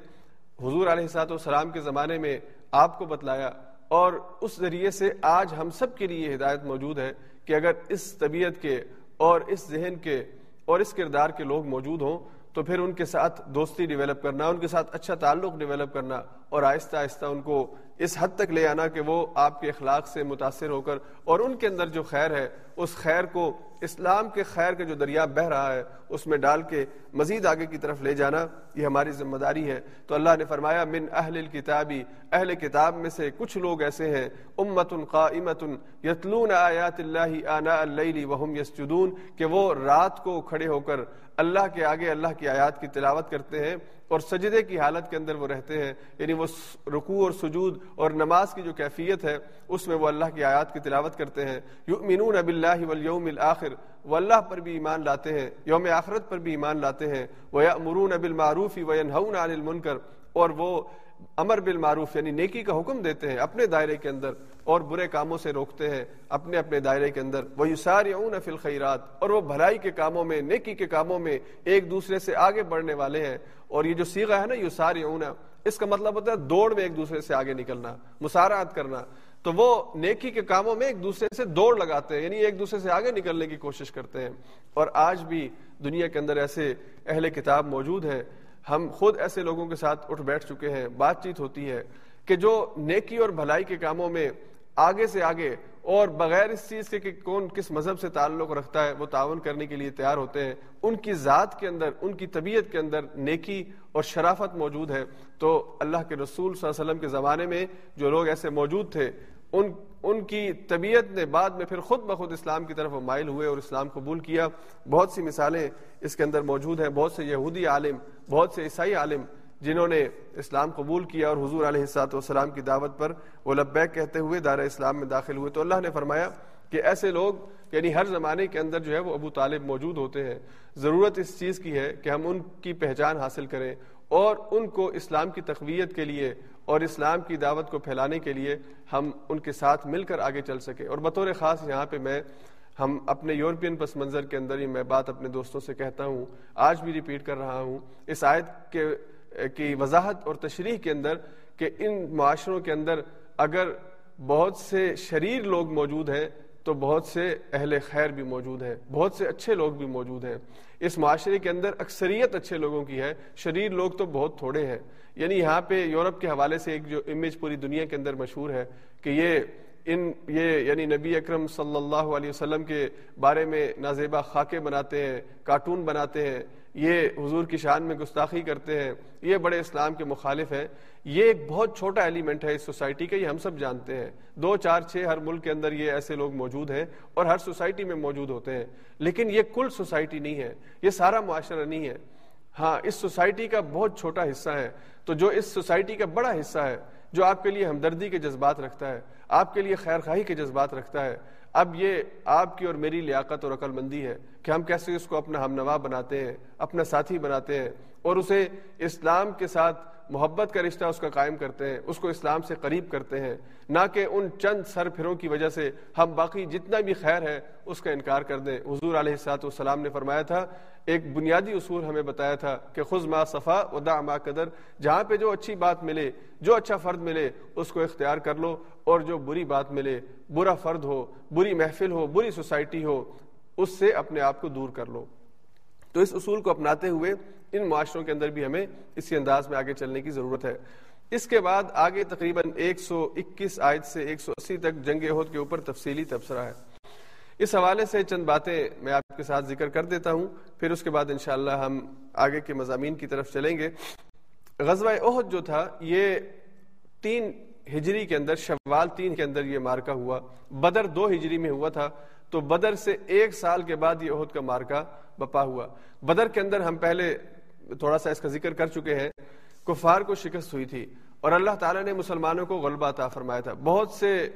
حضور علیہ سات والسلام کے زمانے میں آپ کو بتلایا اور اس ذریعے سے آج ہم سب کے لیے ہدایت موجود ہے کہ اگر اس طبیعت کے اور اس ذہن کے اور اس کردار کے لوگ موجود ہوں تو پھر ان کے ساتھ دوستی ڈیولپ کرنا، ان کے ساتھ اچھا تعلق ڈیولپ کرنا اور آہستہ آہستہ ان کو اس حد تک لے آنا کہ وہ آپ کے اخلاق سے متاثر ہو کر اور ان کے اندر جو خیر ہے، اس خیر کو، اسلام کے خیر کا جو دریا بہ رہا ہے، اس میں ڈال کے مزید آگے کی طرف لے جانا، یہ ہماری ذمہ داری ہے۔ تو اللہ نے فرمایا، من اہل الکتابی اہل کتاب میں سے کچھ لوگ ایسے ہیں امت قائمت یتلون آیات اللہ آنا اللیل وهم یسجدون، کہ وہ رات کو کھڑے ہو کر اللہ کے آگے، اللہ کی آیات کی تلاوت کرتے ہیں۔ اور سجدے کی حالت کے اندر وہ رہتے ہیں یعنی وہ رکوع اور سجود اور نماز کی جو کیفیت ہے، اس میں وہ اللہ کی آیات کی تلاوت کرتے ہیں۔ یؤمنون باللہ والیوم الاخر، وہ اللہ پر بھی ایمان لاتے ہیں، یوم آخرت پر بھی ایمان لاتے ہیں۔ وہ امرون بالمعروف وینہون عن المنکر، اور وہ امر بالمعروف یعنی نیکی کا حکم دیتے ہیں، اپنے دائرے کے اندر اور برے کاموں سے روکتے ہیں، اپنے اپنے دائرے کے اندر۔ وہ یسارعون فی الخیرات اور وہ بھلائی کے کاموں میں، نیکی کے کاموں میں ایک دوسرے سے آگے بڑھنے والے ہیں۔ اور یہ جو سیغہ ہے نا، یسارعون، اس کا مطلب ہوتا ہے دوڑ میں ایک دوسرے سے آگے نکلنا مسارعت کرنا۔ تو وہ نیکی کے کاموں میں ایک دوسرے سے دوڑ لگاتے ہیں یعنی ایک دوسرے سے آگے نکلنے کی کوشش کرتے ہیں۔ اور آج بھی دنیا کے اندر ایسے اہل کتاب موجود ہیں ہم خود ایسے لوگوں کے ساتھ اٹھ بیٹھ چکے ہیں، بات چیت ہوتی ہے کہ جو نیکی اور بھلائی کے کاموں میں آگے سے آگے اور بغیر اس چیز کے کہ کون کس مذہب سے تعلق رکھتا ہے، وہ تعاون کرنے کے لیے تیار ہوتے ہیں۔ ان کی ذات کے اندر، ان کی طبیعت کے اندر نیکی اور شرافت موجود ہے۔ تو اللہ کے رسول صلی اللہ علیہ وسلم کے زمانے میں جو لوگ ایسے موجود تھے ان ان کی طبیعت نے بعد میں پھر خود بخود اسلام کی طرف مائل ہوئے اور اسلام قبول کیا۔ بہت سی مثالیں اس کے اندر موجود ہیں۔ بہت سے یہودی عالم، بہت سے عیسائی عالم جنہوں نے اسلام قبول کیا اور حضور علیہ السلاط والسلام کی دعوت پر وہ لبیک کہتے ہوئے دار اسلام میں داخل ہوئے۔ تو اللہ نے فرمایا کہ ایسے لوگ یعنی ہر زمانے کے اندر جو ہے وہ ابو طالب موجود ہوتے ہیں۔ ضرورت اس چیز کی ہے کہ ہم ان کی پہچان حاصل کریں اور ان کو اسلام کی تقویت کے لیے اور اسلام کی دعوت کو پھیلانے کے لیے ہم ان کے ساتھ مل کر آگے چل سکیں۔ اور بطور خاص یہاں پہ میں ہم اپنے یورپین پس منظر کے اندر ہی میں بات اپنے دوستوں سے کہتا ہوں۔ آج بھی ریپیٹ کر رہا ہوں۔ اس آیت کے کی وضاحت اور تشریح کے اندر کہ ان معاشروں کے اندر اگر بہت سے شریر لوگ موجود ہیں تو بہت سے اہل خیر بھی موجود ہیں، بہت سے اچھے لوگ بھی موجود ہیں۔ اس معاشرے کے اندر اکثریت اچھے لوگوں کی ہے، شریر لوگ تو بہت تھوڑے ہیں۔ یعنی یہاں پہ یورپ کے حوالے سے ایک جو امیج پوری دنیا کے اندر مشہور ہے کہ یہ ان، یہ یعنی نبی اکرم صلی اللہ علیہ وسلم کے بارے میں نازیبہ خاکے بناتے ہیں، کارٹون بناتے ہیں۔ یہ حضور کی شان میں گستاخی کرتے ہیں، یہ بڑے اسلام کے مخالف ہیں۔ یہ ایک بہت چھوٹا ایلیمنٹ ہے اس سوسائٹی کا یہ ہم سب جانتے ہیں۔ دو، چار، چھ، ہر ملک کے اندر یہ ایسے لوگ موجود ہیں اور ہر سوسائٹی میں موجود ہوتے ہیں۔ لیکن یہ کل سوسائٹی نہیں ہے، یہ سارا معاشرہ نہیں ہے۔ ہاں اس سوسائٹی کا بہت چھوٹا حصہ ہے۔ تو جو اس سوسائٹی کا بڑا حصہ ہے، جو آپ کے لیے ہمدردی کے جذبات رکھتا ہے، آپ کے لیے خیر خواہی کے جذبات رکھتا ہے، اب یہ آپ کی اور میری لیاقت اور عقل مندی ہے۔ کہ ہم کیسے اس کو اپنا ہم نوا بناتے ہیں، اپنا ساتھی بناتے ہیں اور اسے اسلام کے ساتھ محبت کا رشتہ اس کا قائم کرتے ہیں، اس کو اسلام سے قریب کرتے ہیں، نہ کہ ان چند سر پھروں کی وجہ سے ہم باقی جتنا بھی خیر ہے اس کا انکار کر دیں۔ حضور علیہ السلاط والسلام نے فرمایا تھا، ایک بنیادی اصول ہمیں بتایا تھا کہ خز ما صفا و دا ما قدر، جہاں پہ جو اچھی بات ملے، جو اچھا فرد ملے، اس کو اختیار کر لو اور جو بری بات ملے، برا فرد ہو، بری محفل ہو، بری سوسائٹی ہو اس سے اپنے آپ کو دور کر لو۔ تو اس اصول کو اپناتے ہوئے ان معاشروں کے اندر بھی ہمیں اسی انداز میں آگے چلنے کی ضرورت ہے۔ اس کے بعد آگے تقریباً ایک سو اکیس آیت سے ایک سو اسی تک جنگ عہد کے اوپر تفصیلی تبصرہ ہے۔ اس حوالے سے چند باتیں میں آپ کے ساتھ ذکر کر دیتا ہوں۔ پھر اس کے بعد انشاءاللہ ہم آگے کے مضامین کی طرف چلیں گے۔ غزوہ عہد جو تھا، یہ تین ہجری کے اندر، شوال تین کے اندر یہ مارکا ہوا۔ بدر دو ہجری میں ہوا تھا۔ تو بدر سے ایک سال کے بعد یہ عہد کا مارکا بپا ہوا۔ بدر کے اندر ہم پہلے تھوڑا سا اس کا ذکر کر چکے ہیں۔ کفار کو شکست ہوئی تھی اور اللہ تعالیٰ نے مسلمانوں کو غلبہ عطا فرمایا تھا۔ بہت سے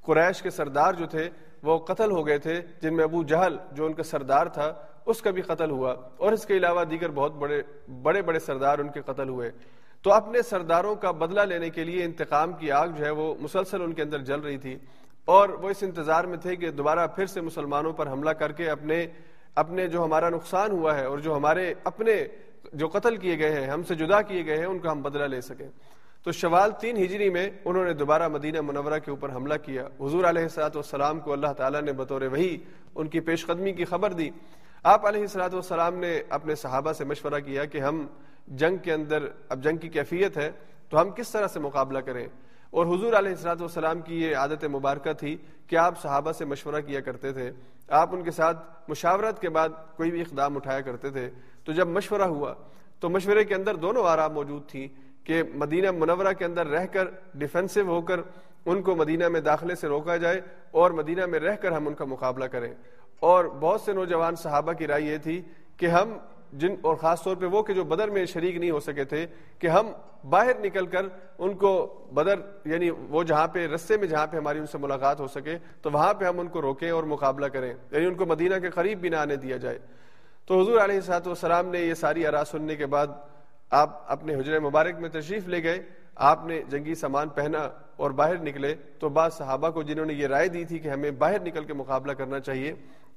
قریش کے سردار جو تھے وہ قتل ہو گئے تھے، جن میں ابو جہل جو ان کا سردار تھا، اس کا بھی قتل ہوا۔ اور اس کے علاوہ دیگر بہت بڑے بڑے بڑے سردار ان کے قتل ہوئے۔ تو اپنے سرداروں کا بدلہ لینے کے لیے انتقام کی آگ جو ہے وہ مسلسل ان کے اندر جل رہی تھی۔ اور وہ اس انتظار میں تھے کہ دوبارہ پھر سے مسلمانوں پر حملہ کر کے اپنے اپنے جو ہمارا نقصان ہوا ہے اور جو ہمارے اپنے جو قتل کیے گئے ہیں، ہم سے جدا کیے گئے ہیں، ان کا ہم بدلہ لے سکیں۔ تو شوال تین ہجری میں انہوں نے دوبارہ مدینہ منورہ کے اوپر حملہ کیا۔ حضور علیہ السلاۃ والسلام کو اللہ تعالیٰ نے بطور وہی ان کی پیش قدمی کی خبر دی۔ آپ علیہ السلاۃ والسلام نے اپنے صحابہ سے مشورہ کیا کہ ہم جنگ کے اندر، اب جنگ کی کیفیت ہے، تو ہم کس طرح سے مقابلہ کریں؟ اور حضور علیہ السلاۃ والسلام کی یہ عادت مبارکہ تھی کہ آپ صحابہ سے مشورہ کیا کرتے تھے، آپ ان کے ساتھ مشاورت کے بعد کوئی بھی اقدام اٹھایا کرتے تھے۔ تو جب مشورہ ہوا، تو مشورے کے اندر دونوں آرام موجود تھی کہ مدینہ منورہ کے اندر رہ کر ڈیفینسو ہو کر ان کو مدینہ میں داخلے سے روکا جائے اور مدینہ میں رہ کر ہم ان کا مقابلہ کریں۔ اور بہت سے نوجوان صحابہ کی رائے یہ تھی کہ ہم جن اور خاص طور پہ وہ کہ جو بدر میں شریک نہیں ہو سکے تھے، کہ ہم باہر نکل کر ان کو بدر یعنی وہ جہاں پہ، رستے میں جہاں پہ ہماری ان سے ملاقات ہو سکے، تو وہاں پہ ہم ان کو روکیں اور مقابلہ کریں۔ یعنی ان کو مدینہ کے قریب بھی نہ آنے دیا جائے۔ تو حضور علیہ سات والسلام نے یہ ساری آرا سننے کے بعد آپ اپنے حجر مبارک میں تشریف لے گئے۔ آپ نے جنگی سامان پہنا اور باہر نکلے۔ تو بعض صحابہ کو جنہوں نے یہ رائے دی تھی کہ ہمیں باہر نکل کے مقابلہ کرنا چاہیے،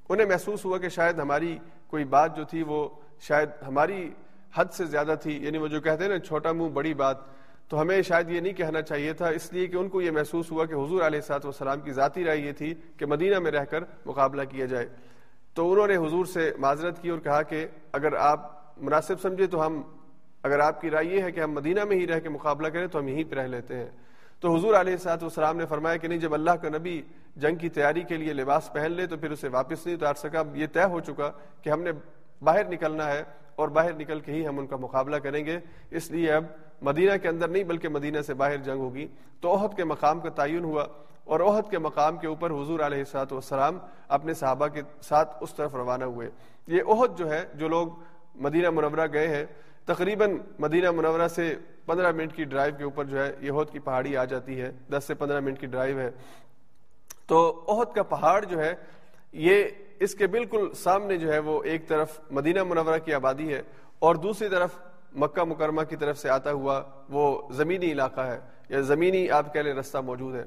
انہیں محسوس ہوا کہ شاید ہماری کوئی بات جو تھی وہ شاید ہماری حد سے زیادہ تھی یعنی وہ جو کہتے ہیں نا، چھوٹا منہ، بڑی بات، تو ہمیں شاید یہ نہیں کہنا چاہیے تھا، اس لیے کہ ان کو یہ محسوس ہوا کہ حضور علیہ سات وسلام کی ذاتی رائے یہ تھی کہ مدینہ میں رہ کر مقابلہ کیا جائے۔ تو انہوں نے حضور سے معذرت کی اور کہا کہ اگر آپ مناسب سمجھے تو ہم، اگر آپ کی رائے یہ ہے کہ ہم مدینہ میں ہی رہ کے مقابلہ کریں تو ہم یہیں پہ رہ لیتے ہیں۔ تو حضور علیہ سات والسلام نے فرمایا کہ نہیں، جب اللہ کا نبی جنگ کی تیاری کے لیے لباس پہن لے تو پھر اسے واپس نہیں اتار سکا۔ یہ طے ہو چکا کہ ہم نے باہر نکلنا ہے اور باہر نکل کے ہی ہم ان کا مقابلہ کریں گے۔ اس لیے اب مدینہ کے اندر نہیں بلکہ مدینہ سے باہر جنگ ہوگی۔ تو عہد کے مقام کا تعین ہوا اور عہد کے مقام کے اوپر حضور علیہ سات والسلام اپنے صحابہ کے ساتھ اس طرف روانہ ہوئے۔ یہ عہد جو ہے، جو لوگ مدینہ منورہ گئے ہیں، تقریباً مدینہ منورہ سے پندرہ منٹ کی ڈرائیو کے اوپر جو ہے، یہ عہد کی پہاڑی آ جاتی ہے۔ دس سے پندرہ منٹ کی ڈرائیو ہے۔ تو عہد کا پہاڑ جو ہے، یہ اس کے بالکل سامنے جو ہے وہ ایک طرف مدینہ منورہ کی آبادی ہے اور دوسری طرف مکہ مکرمہ کی طرف سے آتا ہوا وہ زمینی علاقہ ہے، یا زمینی آپ کہہ لیں رستہ موجود ہے۔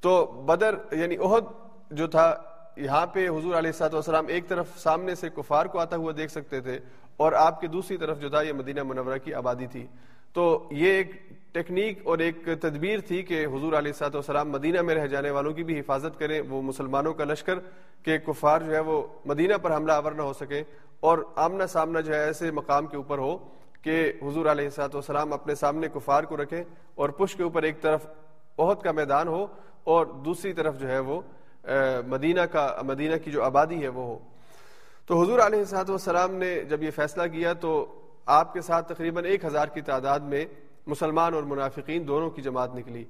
تو بدر یعنی عہد جو تھا، یہاں پہ حضور علیہ سات وسلام ایک طرف سامنے سے کفار کو آتا ہوا دیکھ سکتے تھے اور آپ کے دوسری طرف جو تھا یہ مدینہ منورہ کی آبادی تھی۔ تو یہ ایک ٹیکنیک اور ایک تدبیر تھی کہ حضور علیہ سات وسلام مدینہ میں رہ جانے والوں کی بھی حفاظت کریں، وہ مسلمانوں کا لشکر کہ کفار جو ہے وہ مدینہ پر حملہ آور نہ ہو سکے اور آمنا سامنا جو ہے ایسے مقام کے اوپر ہو کہ حضور علیہ سات وسلام اپنے سامنے کفار کو رکھیں اور پش کے اوپر ایک طرف عہد کا میدان ہو اور دوسری طرف جو ہے وہ مدینہ کا، مدینہ کی جو آبادی ہے وہ ہو۔ تو حضور علیہ صاحب والسلام نے جب یہ فیصلہ کیا تو آپ کے ساتھ تقریباً ایک ہزار کی تعداد میں مسلمان اور منافقین دونوں کی جماعت نکلی۔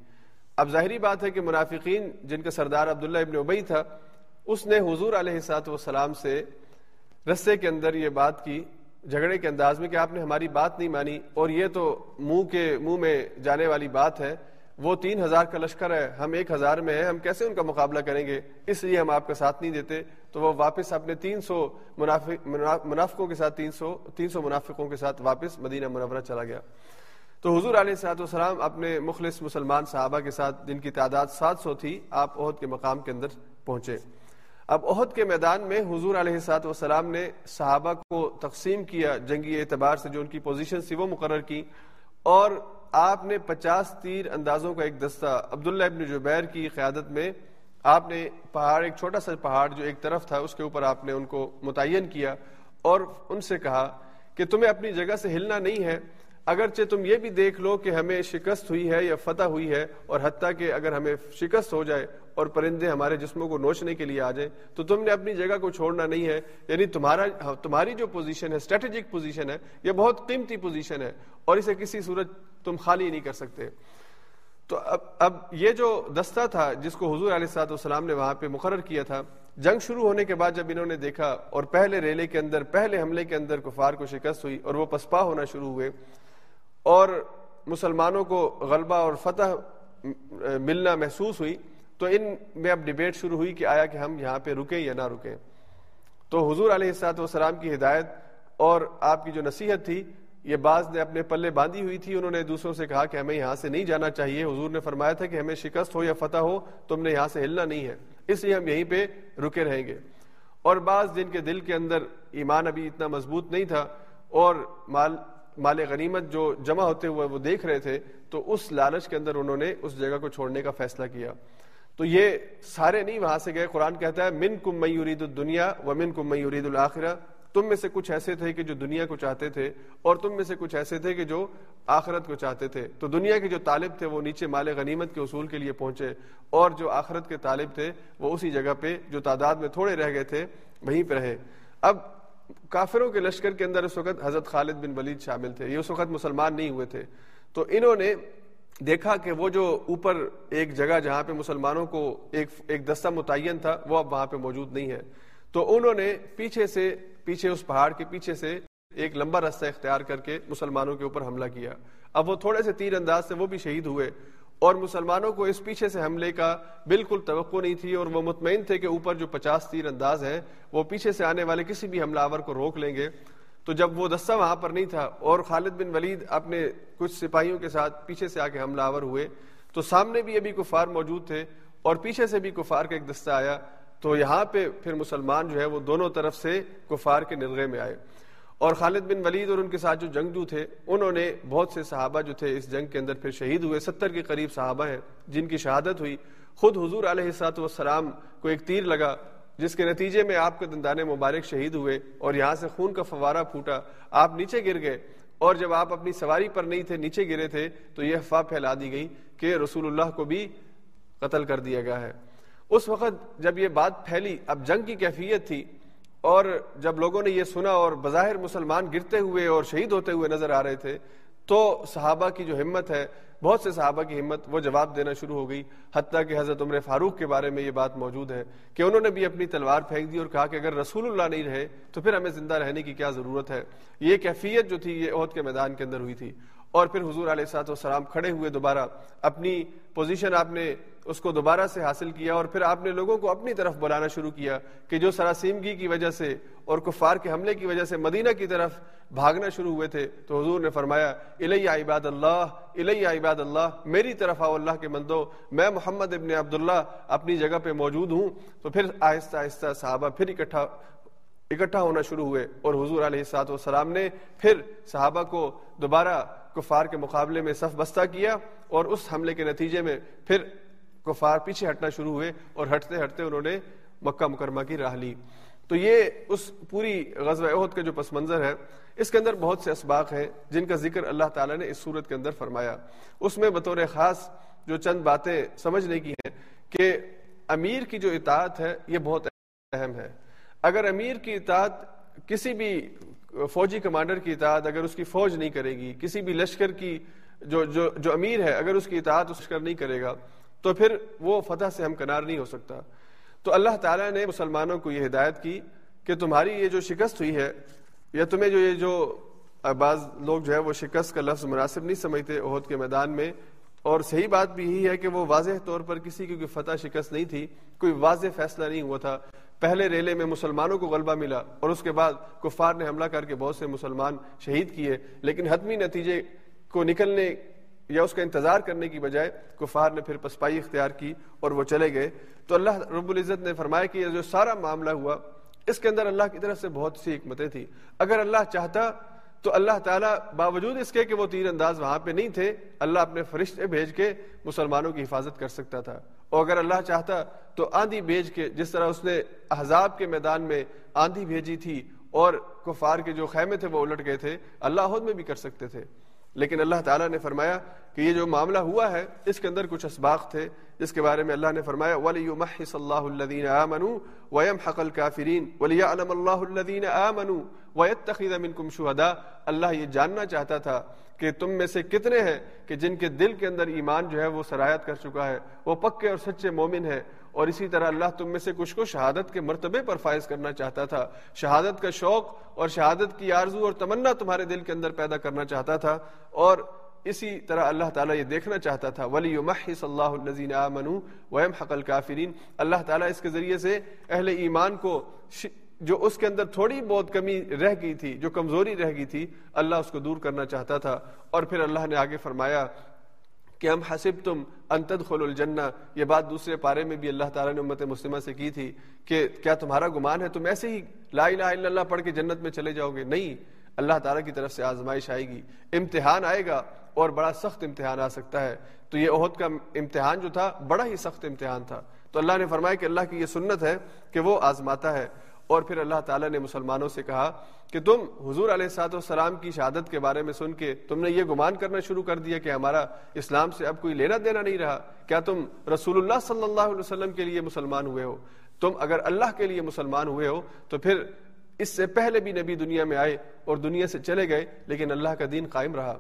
اب ظاہری بات ہے کہ منافقین جن کا سردار عبداللہ ابن ابئی تھا، اس نے حضور علیہ سات والسلام سے رستے کے اندر یہ بات کی، جھگڑے کے انداز میں کہ آپ نے ہماری بات نہیں مانی، اور یہ تو منہ کے منہ میں جانے والی بات ہے، وہ تین ہزار کا لشکر ہے، ہم ایک ہزار میں ہیں، ہم کیسے ان کا مقابلہ کریں گے؟ اس لیے ہم آپ کا ساتھ نہیں دیتے۔ تو وہ واپس اپنے تین سو منافقوں کے ساتھ، تین سو تین سو منافقوں کے ساتھ واپس مدینہ منورہ چلا گیا۔ تو حضور علیہ صاحب والسلام اپنے مخلص مسلمان صحابہ کے ساتھ جن کی تعداد سات سو تھی، آپ عہد کے مقام کے اندر پہنچے۔ اب عہد کے میدان میں حضور علیہ سات وسلام نے صحابہ کو تقسیم کیا جنگی اعتبار سے جو ان کی پوزیشن تھی وہ مقرر کی اور آپ نے پچاس تیر اندازوں کا ایک دستہ عبداللہ ابن جبیر کی قیادت میں آپ نے پہاڑ، ایک چھوٹا سا پہاڑ جو ایک طرف تھا، اس کے اوپر آپ نے ان کو متعین کیا اور ان سے کہا کہ تمہیں اپنی جگہ سے ہلنا نہیں ہے اگرچہ تم یہ بھی دیکھ لو کہ ہمیں شکست ہوئی ہے یا فتح ہوئی ہے اور حتیٰ کہ اگر ہمیں شکست ہو جائے اور پرندے ہمارے جسموں کو نوچنے کے لیے آ جائیں، تو تم نے اپنی جگہ کو چھوڑنا نہیں ہے۔ یعنی تمہارا، تمہاری جو پوزیشن ہے اسٹریٹجک پوزیشن ہے، یہ بہت قیمتی پوزیشن ہے اور اسے کسی صورت تم خالی نہیں کر سکتے۔ تو اب اب یہ جو دستہ تھا جس کو حضور علیہ صاحب والسلام نے وہاں پہ مقرر کیا تھا، جنگ شروع ہونے کے بعد جب انہوں نے دیکھا اور پہلے ریلے کے اندر، پہلے حملے کے اندر کفار کو شکست ہوئی اور وہ پسپا ہونا شروع ہوئے اور مسلمانوں کو غلبہ اور فتح ملنا محسوس ہوئی، تو ان میں اب ڈبیٹ شروع ہوئی کہ آیا کہ ہم یہاں پہ رکیں یا نہ رکیں۔ تو حضور علیہ السلاط والسلام کی ہدایت اور آپ کی جو نصیحت تھی، یہ بعض نے اپنے پلے باندھی ہوئی تھی۔ انہوں نے دوسروں سے کہا کہ ہمیں یہاں سے نہیں جانا چاہیے۔ حضور نے فرمایا تھا کہ ہمیں شکست ہو یا فتح ہو، تم نے یہاں سے ہلنا نہیں ہے۔ اس لیے ہم یہیں پہ رکے رہیں گے۔ اور بعض جن کے دل کے اندر ایمان ابھی اتنا مضبوط نہیں تھا اور مال مال غنیمت جو جمع ہوتے ہوئے وہ دیکھ رہے تھے، تو اس لالچ کے اندر انہوں نے اس جگہ کو چھوڑنے کا فیصلہ کیا۔ تو یہ سارے نہیں وہاں سے گئے۔ قرآن کہتا ہے من کم میورید الدنیا و من کم میورید الآخرہ تم میں سے کچھ ایسے تھے کہ جو دنیا کو چاہتے تھے اور تم میں سے کچھ ایسے تھے کہ جو آخرت کو چاہتے تھے۔ تو دنیا کے جو طالب تھے وہ نیچے مال غنیمت کے اصول کے لیے پہنچے اور جو آخرت کے طالب تھے وہ اسی جگہ پہ جو تعداد میں تھوڑے رہ گئے تھے، وہیں پہ رہے۔ اب کافروں کے لشکر کے اندر اس وقت حضرت خالد بن ولید شامل تھے، یہ اس وقت مسلمان نہیں ہوئے تھے۔ تو انہوں نے دیکھا کہ وہ جو اوپر ایک جگہ جہاں پہ مسلمانوں کو ایک ایک دستہ متعین تھا، وہ اب وہاں پہ موجود نہیں ہے۔ تو انہوں نے پیچھے سے، پیچھے اس پہاڑ کے پیچھے سے ایک لمبا رستہ اختیار کر کے مسلمانوں کے اوپر حملہ کیا۔ اب وہ تھوڑے سے تیر انداز سے وہ بھی شہید ہوئے۔ اور مسلمانوں کو اس پیچھے سے حملے کا بالکل توقع نہیں تھی اور وہ مطمئن تھے کہ اوپر جو پچاس تیر انداز ہیں، وہ پیچھے سے آنے والے کسی بھی حملہ آور کو روک لیں گے۔ تو جب وہ دستہ وہاں پر نہیں تھا اور خالد بن ولید اپنے کچھ سپاہیوں کے ساتھ پیچھے سے آ کے حملہ آور ہوئے، تو سامنے بھی ابھی کفار موجود تھے اور پیچھے سے بھی کفار کا ایک دستہ آیا۔ تو یہاں پہ پھر مسلمان جو ہے وہ دونوں طرف سے کفار کے نرغے میں آئے۔ اور خالد بن ولید اور ان کے ساتھ جو جنگجو تھے، انہوں نے بہت سے صحابہ جو تھے اس جنگ کے اندر پھر شہید ہوئے۔ ستر کے قریب صحابہ ہیں جن کی شہادت ہوئی۔ خود حضور علیہ سات والسلام کو ایک تیر لگا جس کے نتیجے میں آپ کے دندان مبارک شہید ہوئے اور یہاں سے خون کا فوارہ پھوٹا۔ آپ نیچے گر گئے اور جب آپ اپنی سواری پر نہیں تھے، نیچے گرے تھے، تو یہ افواہ پھیلا دی گئی کہ رسول اللہ کو بھی قتل کر دیا گیا ہے۔ اس وقت جب یہ بات پھیلی، اب جنگ کی کیفیت تھی۔ اور جب لوگوں نے یہ سنا اور بظاہر مسلمان گرتے ہوئے اور شہید ہوتے ہوئے نظر آ رہے تھے، تو صحابہ کی جو ہمت ہے، بہت سے صحابہ کی ہمت، وہ جواب دینا شروع ہو گئی۔ حتیٰ کہ حضرت عمر فاروق کے بارے میں یہ بات موجود ہے کہ انہوں نے بھی اپنی تلوار پھینک دی اور کہا کہ اگر رسول اللہ نہیں رہے، تو پھر ہمیں زندہ رہنے کی کیا ضرورت ہے؟ یہ کیفیت جو تھی، یہ عہد کے میدان کے اندر ہوئی تھی۔ اور پھر حضور علیہ سات والسلام کھڑے ہوئے دوبارہ اپنی پوزیشن آپ نے اس کو دوبارہ سے حاصل کیا اور پھر آپ نے لوگوں کو اپنی طرف بلانا شروع کیا کہ جو سراسیمگی کی وجہ سے اور کفار کے حملے کی وجہ سے مدینہ کی طرف بھاگنا شروع ہوئے تھے تو حضور نے فرمایا، الیہ عباد اللہ، الیہ عباد اللہ، میری طرف آؤ اللہ کے مندو میں محمد ابن عبداللہ اپنی جگہ پہ موجود ہوں۔ تو پھر آہستہ آہستہ صحابہ پھر اکٹھا اکٹھا ہونا شروع ہوئے اور حضور علیہ سات والسلام نے پھر صحابہ کو دوبارہ کفار کے مقابلے میں صف بستہ کیا اور اس حملے کے نتیجے میں پھر کفار پیچھے ہٹنا شروع ہوئے اور ہٹتے ہٹتے انہوں نے مکہ مکرمہ کی راہ لی۔ تو یہ اس پوری غزوہ عہد کا جو پس منظر ہے، اس کے اندر بہت سے اسباق ہیں جن کا ذکر اللہ تعالیٰ نے اس صورت کے اندر فرمایا۔ اس میں بطور خاص جو چند باتیں سمجھنے کی ہیں کہ امیر کی جو اطاعت ہے، یہ بہت اہم ہے۔ اگر امیر کی اطاعت کسی بھی فوجی کمانڈر کی اطاعت اگر اس کی فوج نہیں کرے گی، کسی بھی لشکر کی جو جو جو امیر ہے، اگر اس کی اطاعت اس لشکر نہیں کرے گا، تو پھر وہ فتح سے ہم کنار نہیں ہو سکتا۔ تو اللہ تعالیٰ نے مسلمانوں کو یہ ہدایت کی کہ تمہاری یہ جو شکست ہوئی ہے، یا تمہیں جو یہ جو بعض لوگ جو ہے وہ شکست کا لفظ مناسب نہیں سمجھتے عہد کے میدان میں، اور صحیح بات بھی یہی ہے کہ وہ واضح طور پر کسی کی کوئی فتح شکست نہیں تھی، کوئی واضح فیصلہ نہیں ہوا تھا۔ پہلے ریلے میں مسلمانوں کو غلبہ ملا اور اس کے بعد کفار نے حملہ کر کے بہت سے مسلمان شہید کیے، لیکن حتمی نتیجے کو نکلنے یا اس کا انتظار کرنے کی بجائے کفار نے پھر پسپائی اختیار کی اور وہ چلے گئے۔ تو اللہ رب العزت نے فرمایا کہ یہ جو سارا معاملہ ہوا، اس کے اندر اللہ کی طرف سے بہت سی حکمتیں تھیں۔ اگر اللہ چاہتا تو اللہ تعالیٰ باوجود اس کے کہ وہ تیر انداز وہاں پہ نہیں تھے، اللہ اپنے فرشتے بھیج کے مسلمانوں کی حفاظت کر سکتا تھا۔ اور اگر اللہ چاہتا تو آندھی بھیج کے جس طرح اس نے احزاب کے میدان میں آندھی بھیجی تھی اور کفار کے جو خیمے تھے وہ الٹ گئے تھے، اللہ عہد میں بھی کر سکتے تھے۔ لیکن اللہ تعالیٰ نے فرمایا کہ یہ جو معاملہ ہوا ہے، اس کے اندر کچھ اسباق تھے، جس کے بارے میں اللہ نے فرمایا، وَلِيُمَحِّصَ اللَّهُ الَّذِينَ آمَنُوا وَيَمْحَقَ الْكَافِرِينَ وَلِيَعْلَمَ اللَّهُ الَّذِينَ آمَنُوا وَيَتَّخِذَ مِنْكُمْ شُهَدَا اللہ یہ جاننا چاہتا تھا کہ تم میں سے کتنے ہیں کہ جن کے دل کے اندر ایمان جو ہے وہ سرایت کر چکا ہے، وہ پکے اور سچے مومن ہے اور اسی طرح اللہ تم میں سے کچھ کو شہادت کے مرتبے پر فائز کرنا چاہتا تھا۔ شہادت کا شوق اور شہادت کی آرزو اور تمنا تمہارے دل کے اندر پیدا کرنا چاہتا تھا۔ اور اسی طرح اللہ تعالیٰ یہ دیکھنا چاہتا تھا ولی محص اللہ الزین آمن ویم حقل کافرین اللہ تعالیٰ اس کے ذریعے سے اہل ایمان کو جو اس کے اندر تھوڑی بہت کمی رہ گئی تھی، جو کمزوری رہ گئی تھی، اللہ اس کو دور کرنا چاہتا تھا۔ اور پھر اللہ نے آگے فرمایا کہ ہم حسب تم انتد خل الجنہ، یہ بات دوسرے پارے میں بھی اللہ تعالیٰ نے امت مسلمہ سے کی تھی کہ کیا تمہارا گمان ہے؟ تم ایسے ہی لا الہ الا اللہ پڑھ کے جنت میں چلے جاؤ گے؟ نہیں، اللہ تعالیٰ کی طرف سے آزمائش آئے گی۔ امتحان آئے گا اور بڑا سخت امتحان آ سکتا ہے۔ تو یہ عہد کا امتحان جو تھا، بڑا ہی سخت امتحان تھا۔ تو اللہ نے فرمایا کہ اللہ کی یہ سنت ہے کہ وہ آزماتا ہے۔ اور پھر اللہ تعالیٰ نے مسلمانوں سے کہا کہ تم حضور علیہ سات والسلام کی شہادت کے بارے میں سن کے تم نے یہ گمان کرنا شروع کر دیا کہ ہمارا اسلام سے اب کوئی لینا دینا نہیں رہا۔ کیا تم رسول اللہ صلی اللہ علیہ وسلم کے لیے مسلمان ہوئے ہو؟ تم اگر اللہ کے لیے مسلمان ہوئے ہو تو پھر اس سے پہلے بھی نبی دنیا میں آئے اور دنیا سے چلے گئے، لیکن اللہ کا دین قائم رہا۔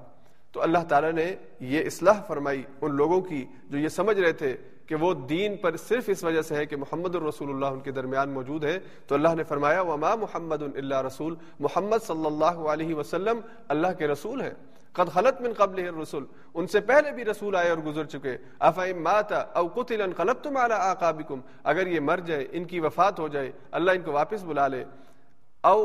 تو اللہ تعالیٰ نے یہ اصلاح فرمائی ان لوگوں کی جو یہ سمجھ رہے تھے کہ وہ دین پر صرف اس وجہ سے ہے کہ محمد الرسول اللہ ان کے درمیان موجود ہے، تو اللہ نے فرمایا، وما محمد اللہ رسول، محمد صلی اللہ علیہ وسلم اللہ کے رسول ہے قد خلط من قبل الرسول ان سے پہلے بھی رسول آئے اور گزر چکے۔ افیم ماتا او قتل انقلبتم على اعقابکم اگر یہ مر جائے، ان کی وفات ہو جائے، اللہ ان کو واپس بلا لے۔ او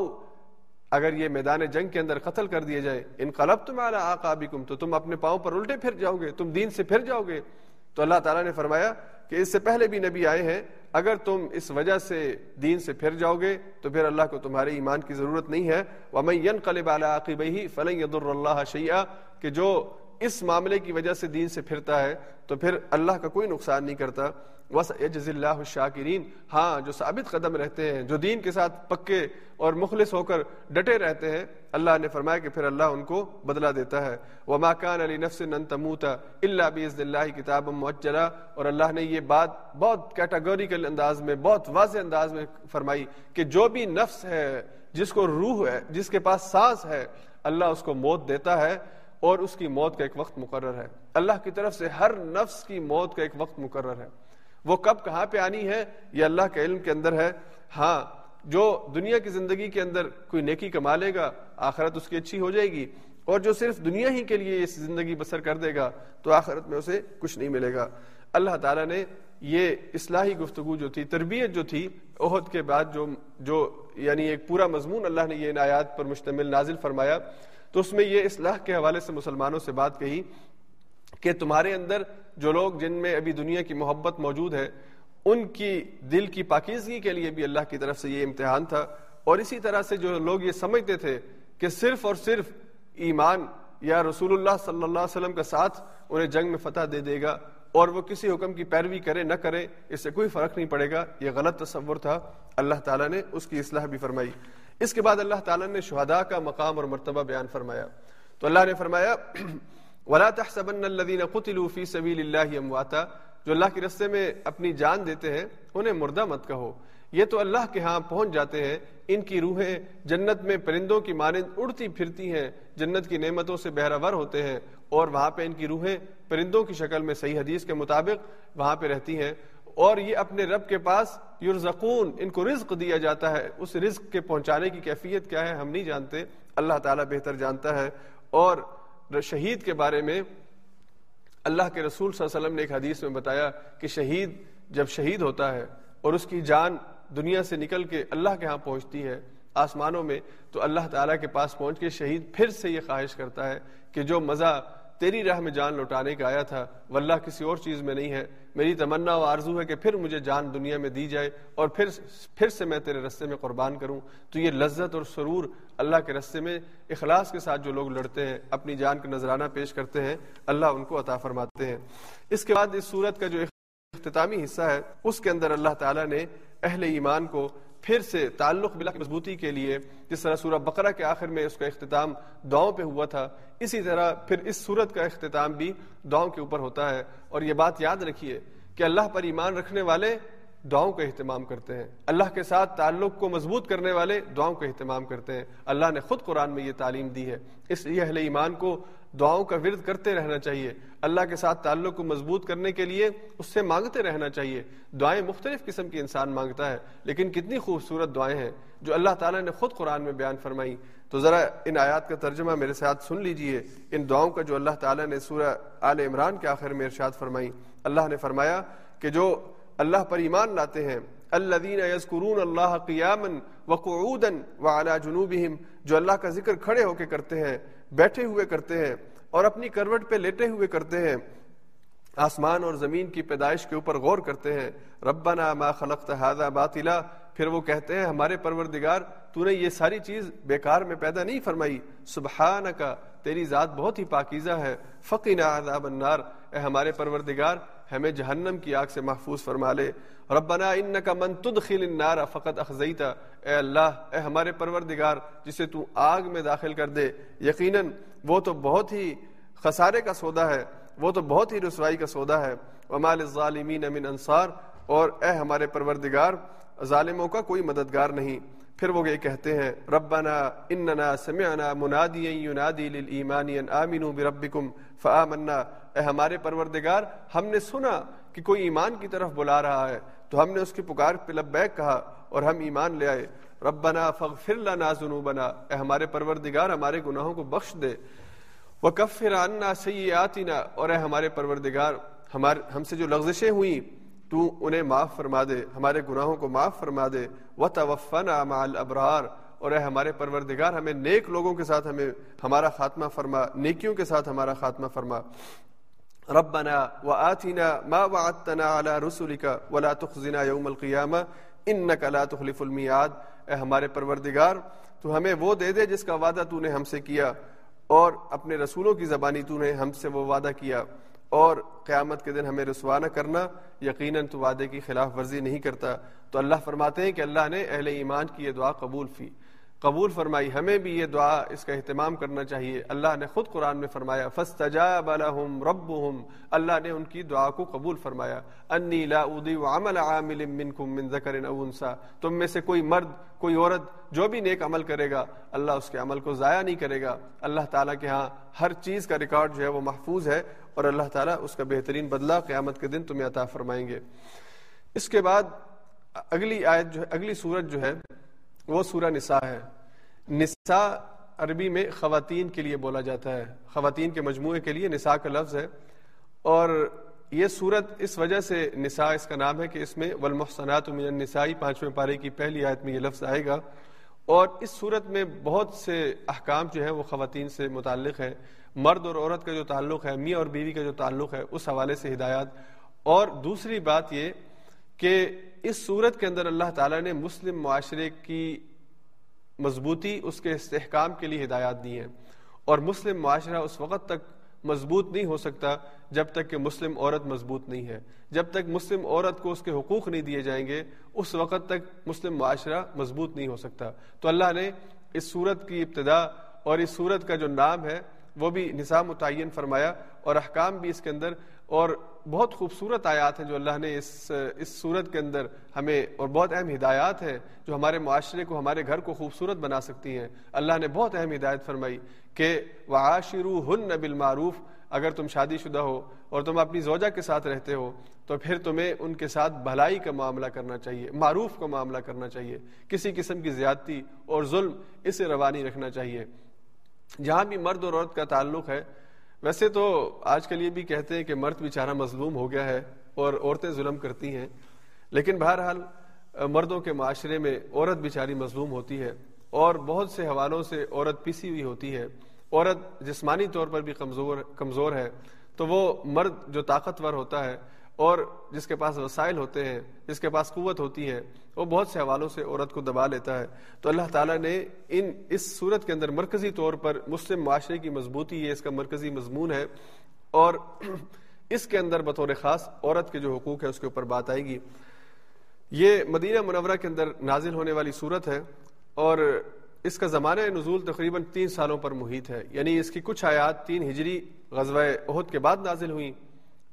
اگر یہ میدان جنگ کے اندر قتل کر دیا جائے ان قلب تم آقابکم تو تم اپنے پاؤں پر الٹے پھر جاؤ گے، تم دین سے پھر جاؤ گے۔ تو اللہ تعالیٰ نے فرمایا کہ اس سے پہلے بھی نبی آئے ہیں، اگر تم اس وجہ سے دین سے پھر جاؤ گے تو پھر اللہ کو تمہارے ایمان کی ضرورت نہیں ہے۔ وَمَن يَنْقَلِبْ عَلَىٰ عَقِبَيْهِ فَلَن يَضُرَّ اللَّهَ شَيْئًا۔ کہ جو اس معاملے کی وجہ سے دین سے پھرتا ہے تو پھر اللہ کا کوئی نقصان نہیں کرتا۔ وَسَيَجْزِ اللَّهُ الشَّاكِرِينَ۔ ہاں جو ثابت قدم رہتے ہیں، جو دین کے ساتھ پکے اور مخلص ہو کر ڈٹے رہتے ہیں اللہ نے فرمایا کہ پھر اللہ ان کو بدلہ دیتا ہے۔ وَمَا كَانَ لِنَفْسٍ أَن تَمُوتَ إِلَّا بِإِذْنِ اللَّهِ كِتَابًا مُؤَجَّلًا اور اللہ نے یہ بات بہت کیٹاگوریکل انداز میں، بہت واضح انداز میں فرمائی کہ جو بھی نفس ہے، جس کو روح ہے، جس کے پاس سانس ہے، اللہ اس کو موت دیتا ہے اور اس کی موت کا ایک وقت مقرر ہے۔ اللہ کی طرف سے ہر نفس کی موت کا ایک وقت مقرر ہے۔ وہ کب کہاں پہ آنی ہے، یہ اللہ کے علم کے اندر ہے۔ ہاں جو دنیا کی زندگی کے اندر کوئی نیکی کما لے گا، آخرت اس کی اچھی ہو جائے گی، اور جو صرف دنیا ہی کے لیے اس زندگی بسر کر دے گا، تو آخرت میں اسے کچھ نہیں ملے گا۔ اللہ تعالیٰ نے یہ اصلاحی گفتگو جو تھی، تربیت جو تھی، عہد کے بعد جو جو یعنی ایک پورا مضمون اللہ نے یہ ان آیات پر مشتمل نازل فرمایا، تو اس میں یہ اصلاح کے حوالے سے مسلمانوں سے بات کہی کہ تمہارے اندر جو لوگ جن میں ابھی دنیا کی محبت موجود ہے ان کی دل کی پاکیزگی کے لیے بھی اللہ کی طرف سے یہ امتحان تھا اور اسی طرح سے جو لوگ یہ سمجھتے تھے کہ صرف اور صرف ایمان یا رسول اللہ صلی اللہ علیہ وسلم کا ساتھ انہیں جنگ میں فتح دے دے گا اور وہ کسی حکم کی پیروی کرے، نہ کرے، اس سے کوئی فرق نہیں پڑے گا۔ یہ غلط تصور تھا۔ اللہ تعالیٰ نے اس کی اصلاح بھی فرمائی۔ اس کے بعد اللہ تعالیٰ نے شہداء کا مقام اور مرتبہ بیان فرمایا۔ تو اللہ نے فرمایا، ولا تحسبن الذين قتلوا في سبيل الله امواتا جو اللہ کے رستے میں اپنی جان دیتے ہیں، انہیں مردہ مت کہو۔ یہ تو اللہ کے ہاں پہنچ جاتے ہیں۔ ان کی روحیں جنت میں پرندوں کی مانند اڑتی پھرتی ہیں۔ جنت کی نعمتوں سے بہراور ہوتے ہیں۔ اور وہاں پہ ان کی روحیں پرندوں کی شکل میں صحیح حدیث کے مطابق وہاں پہ رہتی ہیں۔ اور یہ اپنے رب کے پاس یرزقون، ان کو رزق دیا جاتا ہے۔ اس رزق کے پہنچانے کی کیفیت کیا ہے، ہم نہیں جانتے۔ اللہ تعالیٰ بہتر جانتا ہے۔ اور شہید کے بارے میں اللہ کے رسول صلی اللہ علیہ وسلم نے ایک حدیث میں بتایا کہ شہید جب شہید ہوتا ہے اور اس کی جان دنیا سے نکل کے اللہ کے ہاں پہنچتی ہے آسمانوں میں، تو اللہ تعالیٰ کے پاس پہنچ کے شہید پھر سے یہ خواہش کرتا ہے کہ جو مزہ تیری راہ میں جان لوٹانے کا آیا تھا واللہ کسی اور چیز میں نہیں ہے میری تمنا و آرزو ہے کہ پھر مجھے جان دنیا میں دی جائے اور پھر پھر سے میں تیرے رستے میں قربان کروں۔ تو یہ لذت اور سرور اللہ کے رستے میں اخلاص کے ساتھ جو لوگ لڑتے ہیں، اپنی جان کا نذرانہ پیش کرتے ہیں، اللہ ان کو عطا فرماتے ہیں۔ اس کے بعد اس صورت کا جو اختتامی حصہ ہے، اس کے اندر اللہ تعالیٰ نے اہل ایمان کو پھر سے تعلق بلا مضبوطی کے لیے جس طرح سورہ بقرہ کے آخر میں اس کا اختتام دعاؤں پہ ہوا تھا، اسی طرح پھر اس صورت کا اختتام بھی دعاؤں کے اوپر ہوتا ہے۔ اور یہ بات یاد رکھیے کہ اللہ پر ایمان رکھنے والے دعاؤں کا اہتمام کرتے ہیں۔ اللہ کے ساتھ تعلق کو مضبوط کرنے والے دعاؤں کا اہتمام کرتے ہیں۔ اللہ نے خود قرآن میں یہ تعلیم دی ہے۔ اس لیے اہل ایمان کو دعاؤں کا ورد کرتے رہنا چاہیے۔ اللہ کے ساتھ تعلق کو مضبوط کرنے کے لیے اس سے مانگتے رہنا چاہیے۔ دعائیں مختلف قسم کی انسان مانگتا ہے، لیکن کتنی خوبصورت دعائیں ہیں جو اللہ تعالیٰ نے خود قرآن میں بیان فرمائی۔ تو ذرا ان آیات کا ترجمہ میرے ساتھ سن لیجیے۔ ان دعاؤں کا جو اللہ تعالیٰ نے سورہ آل عمران کے آخر میں ارشاد فرمائی۔ اللہ نے فرمایا کہ جو اللہ پر ایمان لاتے ہیں الذين يذكرون الله قياما وقعودا وعلى جنوبهم جو اللہ کا ذکر کھڑے ہو کے کرتے ہیں بیٹھے ہوئے کرتے ہیں اور اپنی کروٹ پہ لیٹے ہوئے کرتے ہیں۔ آسمان اور زمین کی پیدائش کے اوپر غور کرتے ہیں۔ ربنا ما خلقت هذا باطلا۔ پھر وہ کہتے ہیں، ہمارے پروردگار، تو نے یہ ساری چیز بیکار میں پیدا نہیں فرمائی۔ سبحانک، تیری ذات بہت ہی پاکیزہ ہے۔ فقنا عذاب النار۔ اے ہمارے پروردگار ہمیں جہنم کی آگ سے محفوظ فرما لے۔ ربنا انکا من تدخل النار فقط اخزیتا اے اللہ، اے ہمارے پروردگار، جسے تو آگ میں داخل کر دے۔ یقیناً وہ تو بہت ہی خسارے کا سودا ہے، وہ تو بہت ہی رسوائی کا سودا ہے۔ ومال الظالمین من انصار۔ اور اے ہمارے پروردگار، ظالموں کا کوئی مددگار نہیں۔ پھر وہ یہ کہتے ہیں، ربنا اننا سمعنا منادیا ینادی للایمان ان آمنوا بربکم فآمنا۔ اے ہمارے پروردگار، ہم نے سنا کہ کوئی ایمان کی طرف بلا رہا ہے، تو ہم نے اس کی پکار پہ لبیک کہا اور ہم ایمان لے آئے۔ ربنا فاغفر لنا ذنوبنا۔ اے ہمارے پروردگار، ہمارے گناہوں کو بخش دے۔ وکفر عنا سیئاتنا۔ اور اے ہمارے پروردگار ہمارے ہم سے جو لغزشیں ہوئیں تو انہیں معاف فرما دے، ہمارے گناہوں کو معاف فرما دے۔ و وتوفنا مع الابرار اور اے ہمارے پروردگار، ہمیں نیک لوگوں کے ساتھ ہمیں ہمارا خاتمہ فرما، نیکیوں کے ساتھ ہمارا خاتمہ فرما۔ ربنا وآتنا ما وعدتنا على رسلك ولا تخزنا يوم القيامة انك لا تخلف الميعاد اے ہمارے پروردگار، تو ہمیں وہ دے دے جس کا وعدہ تو نے ہم سے کیا، اور اپنے رسولوں کی زبانی تو نے ہم سے وہ وعدہ کیا۔ اور قیامت کے دن ہمیں رسوا نہ کرنا، یقیناً تو وعدے کی خلاف ورزی نہیں کرتا۔ تو اللہ فرماتے ہیں کہ اللہ نے اہل ایمان کی یہ دعا قبول فی قبول فرمائی، ہمیں بھی یہ دعا اس کا اہتمام کرنا چاہیے۔ اللہ نے خود قرآن میں فرمایا، فاستجاب لهم ربهم، اللہ نے ان کی دعا کو قبول فرمایا۔ انی لا اضيع عمل عامل منكم من ذکر او انثى تم میں سے کوئی مرد، کوئی عورت جو بھی نیک عمل کرے گا، اللہ اس کے عمل کو ضائع نہیں کرے گا۔ اللہ تعالیٰ کے ہاں ہر چیز کا ریکارڈ جو ہے وہ محفوظ ہے۔ اور اللہ تعالیٰ اس کا بہترین بدلہ قیامت کے دن تمہیں عطا فرمائیں گے۔ اس کے بعد اگلی آیت جو ہے، اگلی صورت جو ہے، وہ سورہ نساء ہے۔ نساء عربی میں خواتین کے لیے بولا جاتا ہے۔ خواتین کے مجموعے کے لیے نساء کا لفظ ہے۔ اور یہ صورت اس وجہ سے نساء، اس کا نام ہے کہ اس میں والمحسنات من النساء، پانچویں پارے کی پہلی آیت میں یہ لفظ آئے گا۔ اور اس صورت میں بہت سے احکام جو ہیں، وہ خواتین سے متعلق ہے مرد اور عورت کا جو تعلق ہے، میاں اور بیوی کا جو تعلق ہے، اس حوالے سے ہدایات۔ اور دوسری بات یہ کہ اس صورت کے اندر اللہ تعالیٰ نے مسلم معاشرے کی مضبوطی، اس کے استحکام کے لیے ہدایات دی ہیں۔ اور مسلم معاشرہ اس وقت تک مضبوط نہیں ہو سکتا جب تک کہ مسلم عورت مضبوط نہیں ہے۔ جب تک مسلم عورت کو اس کے حقوق نہیں دیے جائیں گے، اس وقت تک مسلم معاشرہ مضبوط نہیں ہو سکتا۔ تو اللہ نے اس صورت کی ابتدا اور اس صورت کا جو نام ہے وہ بھی نظام متعین فرمایا اور احکام بھی اس کے اندر اور بہت خوبصورت آیات ہیں جو اللہ نے اس اس صورت کے اندر ہمیں، اور بہت اہم ہدایات ہیں جو ہمارے معاشرے کو، ہمارے گھر کو خوبصورت بنا سکتی ہیں۔ اللہ نے بہت اہم ہدایت فرمائی کہ وعاشرو ہن بالمعروف، اگر تم شادی شدہ ہو اور تم اپنی زوجہ کے ساتھ رہتے ہو، تو پھر تمہیں ان کے ساتھ بھلائی کا معاملہ کرنا چاہیے، معروف کا معاملہ کرنا چاہیے۔ کسی قسم کی زیادتی اور ظلم، اسے روانی رکھنا چاہیے۔ جہاں بھی مرد اور عورت کا تعلق ہے، ویسے تو آج کل یہ بھی کہتے ہیں کہ مرد بیچارہ مظلوم ہو گیا ہے اور عورتیں ظلم کرتی ہیں۔ لیکن بہرحال، مردوں کے معاشرے میں عورت بیچاری مظلوم ہوتی ہے اور بہت سے حوالوں سے عورت پیسی ہوئی ہوتی ہے۔ عورت جسمانی طور پر بھی کمزور کمزور ہے، تو وہ مرد جو طاقتور ہوتا ہے اور جس کے پاس وسائل ہوتے ہیں، جس کے پاس قوت ہوتی ہے، وہ بہت سے حوالوں سے عورت کو دبا لیتا ہے۔ تو اللہ تعالیٰ نے ان، اس صورت کے اندر مرکزی طور پر مسلم معاشرے کی مضبوطی یہ اس کا مرکزی مضمون ہے۔ اور اس کے اندر بطور خاص عورت کے جو حقوق ہے اس کے اوپر بات آئے گی۔ یہ مدینہ منورہ کے اندر نازل ہونے والی صورت ہے اور اس کا زمانہ نزول تقریباً تین سالوں پر محیط ہے۔ یعنی اس کی کچھ آیات تین ہجری غزوہ عہد کے بعد نازل ہوئیں۔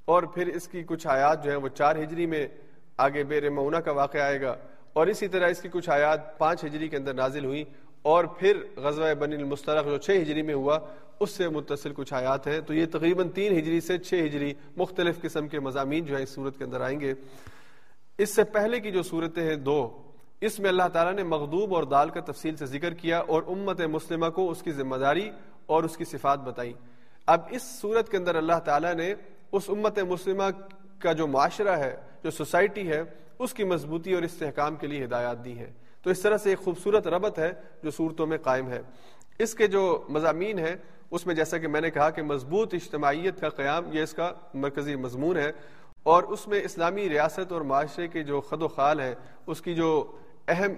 اور پھر اس کی کچھ آیات جو ہیں وہ چار ہجری میں آگے بیر معونہ کا واقعہ آئے گا اور اسی طرح اس کی کچھ آیات پانچ ہجری کے اندر نازل ہوئی اور پھر غزوہ بن المسترق جو چھ ہجری میں ہوا، اس سے متصل کچھ آیات ہیں۔ تو یہ تقریباً تین ہجری سے چھ ہجری مختلف قسم کے مضامین جو ہیں اس صورت کے اندر آئیں گے۔ اس سے پہلے کی جو صورتیں ہیں دو، اس میں اللہ تعالیٰ نے مغدوب اور دال کا تفصیل سے ذکر کیا اور امت مسلمہ کو اس کی ذمہ داری اور اس کی صفات بتائی اب اس صورت کے اندر اللہ تعالیٰ نے اس امت مسلمہ کا جو معاشرہ ہے، جو سوسائٹی ہے، اس کی مضبوطی اور استحکام کے لیے ہدایات دی ہے تو اس طرح سے ایک خوبصورت ربط ہے جو صورتوں میں قائم ہے۔ اس کے جو مضامین ہیں، اس میں جیسا کہ میں نے کہا کہ مضبوط اجتماعیت کا قیام، یہ اس کا مرکزی مضمون ہے۔ اور اس میں اسلامی ریاست اور معاشرے کے جو خد و خال ہے اس کی جو اہم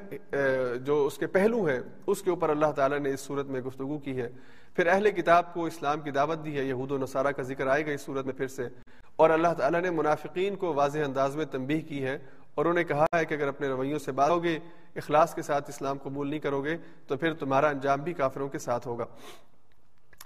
جو اس کے پہلو ہیں، اس کے اوپر اللہ تعالیٰ نے اس صورت میں گفتگو کی ہے۔ پھر اہل کتاب کو اسلام کی دعوت دی ہے، یہود و نصارہ کا ذکر آئے گا اس صورت میں پھر سے۔ اور اللہ تعالیٰ نے منافقین کو واضح انداز میں تنبیہ کی ہے اور انہیں کہا ہے کہ اگر اپنے رویوں سے بات ہوگے، اخلاص کے ساتھ اسلام قبول نہیں کرو گے، تو پھر تمہارا انجام بھی کافروں کے ساتھ ہوگا۔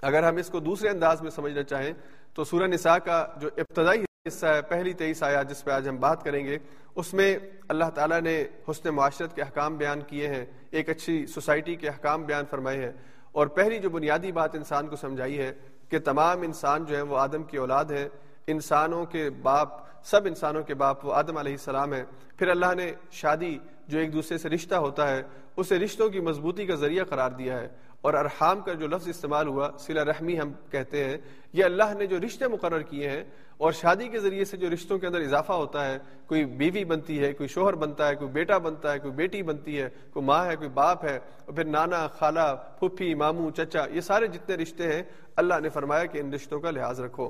اگر ہم اس کو دوسرے انداز میں سمجھنا چاہیں، تو سورہ نساء کا جو ابتدائی حصہ ہے پہلی تیئیس آیا جس پہ آج ہم بات کریں گے، اس میں اللہ تعالیٰ نے حسن معاشرت کے احکام بیان کیے ہیں، ایک اچھی سوسائٹی کے احکام بیان فرمائے ہیں۔ اور پہلی جو بنیادی بات انسان کو سمجھائی ہے کہ تمام انسان جو ہے وہ آدم کی اولاد ہے انسانوں کے باپ، سب انسانوں کے باپ وہ آدم علیہ السلام ہے پھر اللہ نے شادی جو ایک دوسرے سے رشتہ ہوتا ہے، اسے رشتوں کی مضبوطی کا ذریعہ قرار دیا ہے۔ اور ارحام کا جو لفظ استعمال ہوا سلا رحمی ہم کہتے ہیں، یہ اللہ نے جو رشتے مقرر کیے ہیں اور شادی کے ذریعے سے جو رشتوں کے اندر اضافہ ہوتا ہے، کوئی بیوی بنتی ہے، کوئی شوہر بنتا ہے، کوئی بیٹا بنتا ہے، کوئی بیٹی بنتی ہے، کوئی ماں ہے، کوئی باپ ہے، اور پھر نانا، خالہ پھپھی ماموں، چچا، یہ سارے جتنے رشتے ہیں، اللہ نے فرمایا کہ ان رشتوں کا لحاظ رکھو۔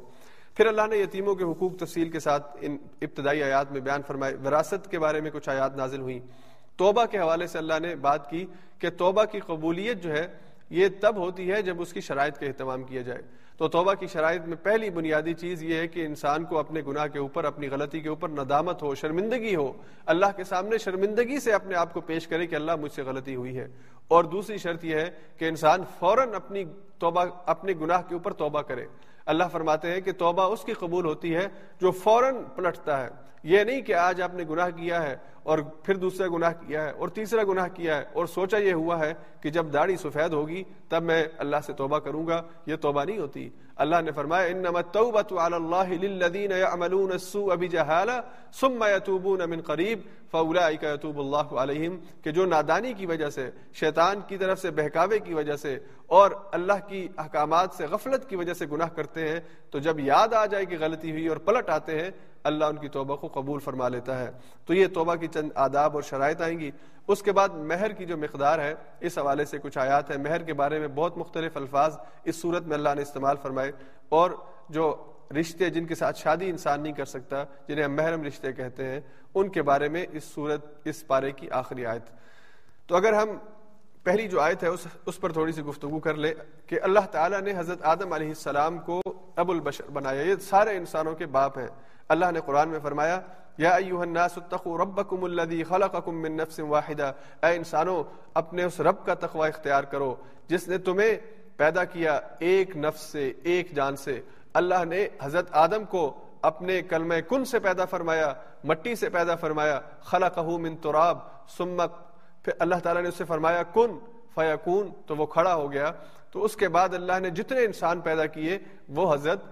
پھر اللہ نے یتیموں کے حقوق تفصیل کے ساتھ ان ابتدائی آیات میں بیان فرمائے۔ وراثت کے بارے میں کچھ آیات نازل ہوئی توبہ کے حوالے سے اللہ نے بات کی کہ توبہ کی قبولیت جو ہے، یہ تب ہوتی ہے جب اس کی شرائط کا اہتمام کیا جائے۔ تو توبہ کی شرائط میں پہلی بنیادی چیز یہ ہے کہ انسان کو اپنے گناہ کے اوپر، اپنی غلطی کے اوپر ندامت ہو، شرمندگی ہو۔ اللہ کے سامنے شرمندگی سے اپنے آپ کو پیش کرے کہ اللہ مجھ سے غلطی ہوئی ہے۔ اور دوسری شرط یہ ہے کہ انسان فوراً اپنی توبہ، اپنے گناہ کے اوپر توبہ کرے۔ اللہ فرماتے ہیں کہ توبہ اس کی قبول ہوتی ہے جو فوراً پلٹتا ہے۔ یہ نہیں کہ آج آپ نے گناہ کیا ہے اور پھر دوسرا گناہ کیا ہے اور تیسرا گناہ کیا ہے اور سوچا یہ ہوا ہے کہ جب داڑھی سفید ہوگی تب میں اللہ سے توبہ کروں گا، یہ توبہ نہیں ہوتی۔ اللہ نے فرمایا، انما التوبۃ علی اللہ للذین یعملون السوء بجہالہ ثم یتوبون من قریب فاولئک یتوب اللہ علیہم، کہ جو نادانی کی وجہ سے، شیطان کی طرف سے، بہکاوے کی وجہ سے اور اللہ کی احکامات سے، غفلت کی وجہ سے گناہ کرتے ہیں، تو جب یاد آ جائے کہ غلطی ہوئی اور پلٹ آتے ہیں اللہ ان کی توبہ کو قبول فرما لیتا ہے۔ تو یہ توبہ کی چند آداب اور شرائط آئیں گی۔ اس کے بعد مہر کی جو مقدار ہے، اس حوالے سے کچھ آیات ہیں۔ مہر کے بارے میں بہت مختلف الفاظ اس صورت میں اللہ نے استعمال فرمائے۔ اور جو رشتے جن کے ساتھ شادی انسان نہیں کر سکتا، جنہیں ہم محرم رشتے کہتے ہیں، ان کے بارے میں اس صورت، اس پارے کی آخری آیت۔ تو اگر ہم پہلی جو آیت ہے، اس اس پر تھوڑی سی گفتگو کر لے کہ اللہ تعالیٰ نے حضرت آدم علیہ السلام کو ابو البشر بنایا۔ یہ سارے انسانوں کے باپ ہیں۔ اللہ نے قرآن میں فرمایا، یا ایوہ الناس اتقوا ربکم الذی خلقکم من نفس واحدہ۔ اے انسانوں، اپنے اس رب کا تقوی اختیار کرو، جس نے تمہیں پیدا کیا ایک نفس سے، ایک جان سے۔ اللہ نے حضرت آدم کو اپنے کلمہ کن سے پیدا فرمایا؟ مٹی سے پیدا فرمایا۔ خلقہ من تراب، ثم پھر اللہ تعالیٰ نے اس سے فرمایا، کن۔ فیکون، تو وہ کھڑا ہو گیا۔ تو اس کے بعد اللہ نے جتنے انسان پیدا کیے، وہ حضرت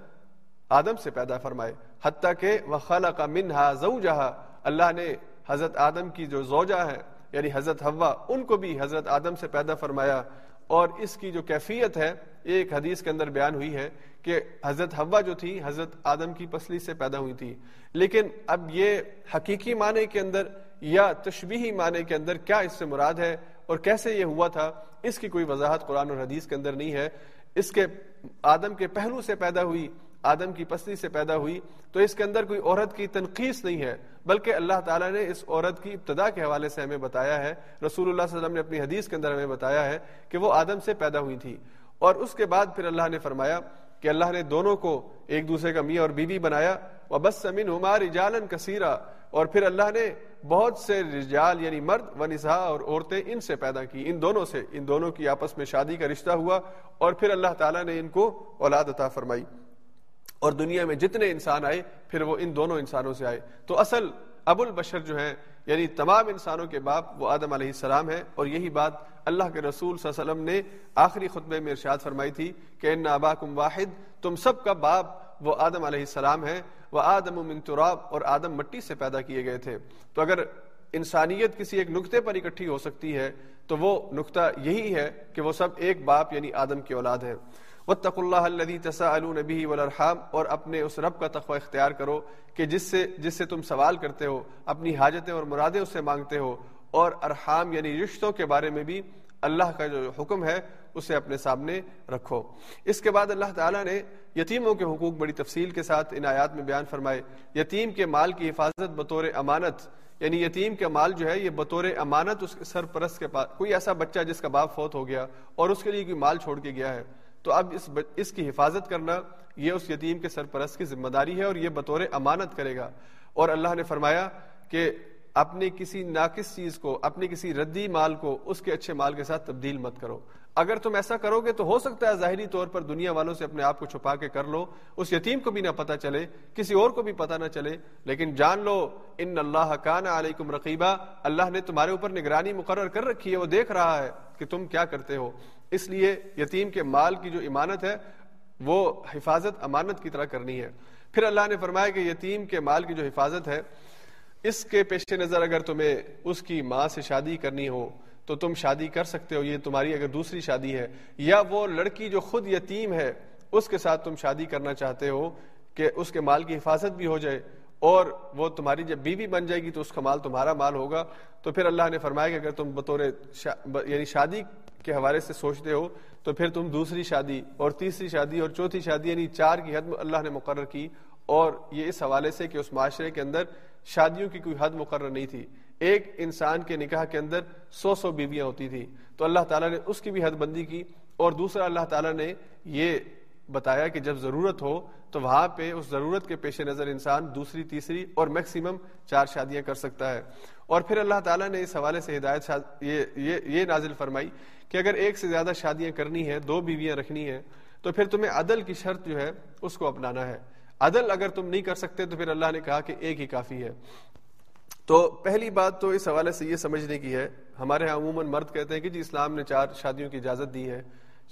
آدم سے پیدا فرمائے، حتیٰ کہ وہ خالہ کا منہا زوجہا۔ اللہ نے حضرت آدم کی جو زوجہ ہے یعنی حضرت ہوا ان کو بھی حضرت آدم سے پیدا فرمایا۔ اور اس کی جو کیفیت ہے، ایک حدیث کے اندر بیان ہوئی ہے کہ حضرت ہوا جو تھی، حضرت آدم کی پسلی سے پیدا ہوئی تھی۔ لیکن اب یہ حقیقی معنی کے اندر یا تشبیہی معنی کے اندر کیا اس سے مراد ہے؟ اور کیسے یہ ہوا تھا؟ اس کی کوئی وضاحت قرآن اور حدیث کے اندر نہیں ہے۔ اس کے آدم کے پہلو سے پیدا ہوئی آدم کی پسلی سے پیدا ہوئی تو اس کے اندر کوئی عورت کی تنقید نہیں ہے، بلکہ اللہ تعالیٰ نے اس عورت کی ابتدا کے حوالے سے ہمیں بتایا ہے، رسول اللہ صلی اللہ علیہ وسلم نے اپنی حدیث کے اندر ہمیں بتایا ہے کہ وہ آدم سے پیدا ہوئی تھی۔ اور اس کے بعد پھر اللہ نے فرمایا کہ اللہ نے دونوں کو ایک دوسرے کا میاں اور بیوی بنایا۔ وہ بس امین عمار اجالن کثیرہ اور پھر اللہ نے بہت سے رجال یعنی مرد و نساء اور عورتیں ان سے پیدا کی، ان دونوں سے، ان دونوں کی آپس میں شادی کا رشتہ ہوا۔ اور پھر اللہ تعالیٰ نے ان کو اولاد عطا فرمائی۔ اور دنیا میں جتنے انسان آئے، پھر وہ ان دونوں انسانوں سے آئے۔ تو اصل ابو البشر جو ہیں یعنی تمام انسانوں کے باپ وہ آدم علیہ السلام ہے اور یہی بات اللہ کے رسول صلی اللہ علیہ وسلم نے آخری خطبے میں ارشاد فرمائی تھی کہ ان اباکم واحد، تم سب کا باپ وہ آدم علیہ السلام ہے وہ آدم من تراب اور آدم مٹی سے پیدا کیے گئے تھے۔ تو اگر انسانیت کسی ایک نقطے پر اکٹھی ہو سکتی ہے، تو وہ نقطہ یہی ہے کہ وہ سب ایک باپ یعنی آدم کی اولاد ہے وطق اللہ الدی تسا النبی والارحام، اور اپنے اس رب کا تقوی اختیار کرو کہ جس سے جس سے تم سوال کرتے ہو، اپنی حاجتیں اور مرادیں اس سے مانگتے ہو، اور ارحام یعنی رشتوں کے بارے میں بھی اللہ کا جو حکم ہے، اسے اپنے سامنے رکھو۔ اس کے بعد اللہ تعالیٰ نے یتیموں کے حقوق بڑی تفصیل کے ساتھ ان آیات میں بیان فرمائے۔ یتیم کے مال کی حفاظت بطور امانت یعنی یتیم کا مال جو ہے، یہ بطور امانت اس کے سرپرست کے پاس، کوئی ایسا بچہ جس کا باپ فوت ہو گیا اور اس کے لیے کوئی مال چھوڑ کے گیا ہے۔ تو اب اس اس کی حفاظت کرنا یہ اس یتیم کے سرپرست کی ذمہ داری ہے اور یہ بطور امانت کرے گا۔ اور اللہ نے فرمایا کہ اپنی کسی ناقص چیز کو، اپنی کسی ردی مال کو اس کے اچھے مال کے ساتھ تبدیل مت کرو۔ اگر تم ایسا کرو گے تو ہو سکتا ہے ظاہری طور پر دنیا والوں سے اپنے آپ کو چھپا کے کر لو۔ اس یتیم کو بھی نہ پتا چلے، کسی اور کو بھی پتا نہ چلے۔ لیکن جان لو، ان اللہ کان علیکم رقیبہ اللہ نے تمہارے اوپر نگرانی مقرر کر رکھی ہے، وہ دیکھ رہا ہے کہ تم کیا کرتے ہو۔ اس لیے یتیم کے مال کی جو امانت ہے، وہ حفاظت امانت کی طرح کرنی ہے۔ پھر اللہ نے فرمایا کہ یتیم کے مال کی جو حفاظت ہے، اس کے پیش نظر اگر تمہیں اس کی ماں سے شادی کرنی ہو، تو تم شادی کر سکتے ہو۔ یہ تمہاری اگر دوسری شادی ہے، یا وہ لڑکی جو خود یتیم ہے، اس کے ساتھ تم شادی کرنا چاہتے ہو کہ اس کے مال کی حفاظت بھی ہو جائے، اور وہ تمہاری جب بیوی بن جائے گی تو اس کا مال تمہارا مال ہوگا۔ تو پھر اللہ نے فرمایا کہ اگر تم بطور شا... یعنی شادی کے حوالے سے سوچتے ہو تو پھر تم دوسری شادی اور تیسری شادی اور چوتھی شادی یعنی چار کی حد اللہ نے مقرر کی۔ اور یہ اس حوالے سے کہ اس معاشرے کے اندر شادیوں کی کوئی حد مقرر نہیں تھی۔ ایک انسان کے نکاح کے اندر سو سو بیویاں ہوتی تھی تو اللہ تعالیٰ نے اس کی بھی حد بندی کی۔ اور دوسرا اللہ تعالیٰ نے یہ بتایا کہ جب ضرورت ہو تو وہاں پہ اس ضرورت کے پیش نظر انسان دوسری تیسری اور میکسیمم چار شادیاں کر سکتا ہے۔ اور پھر اللہ تعالیٰ نے اس حوالے سے ہدایت یہ یہ, یہ نازل فرمائی کہ اگر ایک سے زیادہ شادیاں کرنی ہے دو بیویاں رکھنی ہے تو پھر تمہیں عدل کی شرط جو ہے، اس کو اپنانا ہے۔ عدل اگر تم نہیں کر سکتے، تو پھر اللہ نے کہا کہ ایک ہی کافی ہے۔ تو پہلی بات تو اس حوالے سے یہ سمجھنے کی ہے، ہمارے یہاں عموماً مرد کہتے ہیں کہ جی اسلام نے چار شادیوں کی اجازت دی ہے۔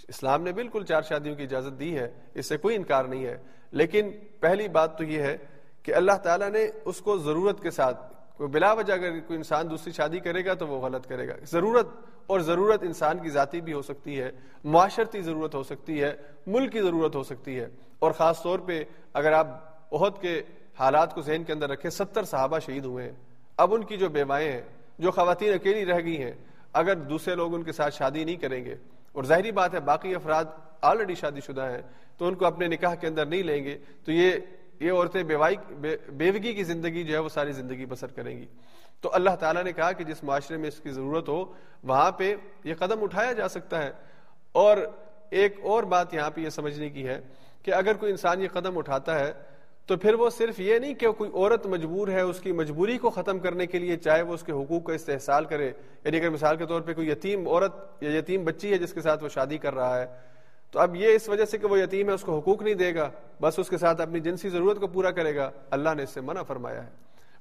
اسلام نے بالکل چار شادیوں کی اجازت دی ہے، اس سے کوئی انکار نہیں ہے۔ لیکن پہلی بات تو یہ ہے کہ اللہ تعالیٰ نے اس کو ضرورت کے ساتھ، بلا وجہ اگر کوئی انسان دوسری شادی کرے گا تو وہ غلط کرے گا۔ ضرورت اور ضرورت انسان کی ذاتی بھی ہو سکتی ہے، معاشرتی ضرورت ہو سکتی ہے، ملک کی ضرورت ہو سکتی ہے۔ اور خاص طور پہ اگر آپ عہد کے حالات کو ذہن کے اندر رکھیں، ستر صحابہ شہید ہوئے ہیں۔ اب ان کی جو بیوائیں ہیں، جو خواتین اکیلی رہ گئی ہیں، اگر دوسرے لوگ ان کے ساتھ شادی نہیں کریں گے، اور ظاہری بات ہے باقی افراد آلریڈی شادی شدہ ہیں، تو ان کو اپنے نکاح کے اندر نہیں لیں گے، تو یہ یہ عورتیں بیوائی بیوگی کی زندگی جو ہے وہ ساری زندگی بسر کریں گی۔ تو اللہ تعالیٰ نے کہا کہ جس معاشرے میں اس کی ضرورت ہو، وہاں پہ یہ قدم اٹھایا جا سکتا ہے۔ اور ایک اور بات یہاں پہ یہ سمجھنے کی ہے کہ اگر کوئی انسان یہ قدم اٹھاتا ہے، تو پھر وہ صرف یہ نہیں کہ کوئی عورت مجبور ہے اس کی مجبوری کو ختم کرنے کے لیے، چاہے وہ اس کے حقوق کا استحصال کرے۔ یعنی اگر مثال کے طور پہ کوئی یتیم عورت یا یتیم بچی ہے جس کے ساتھ وہ شادی کر رہا ہے تو اب یہ اس وجہ سے کہ وہ یتیم ہے، اس کو حقوق نہیں دے گا، بس اس کے ساتھ اپنی جنسی ضرورت کو پورا کرے گا۔ اللہ نے اس سے منع فرمایا ہے۔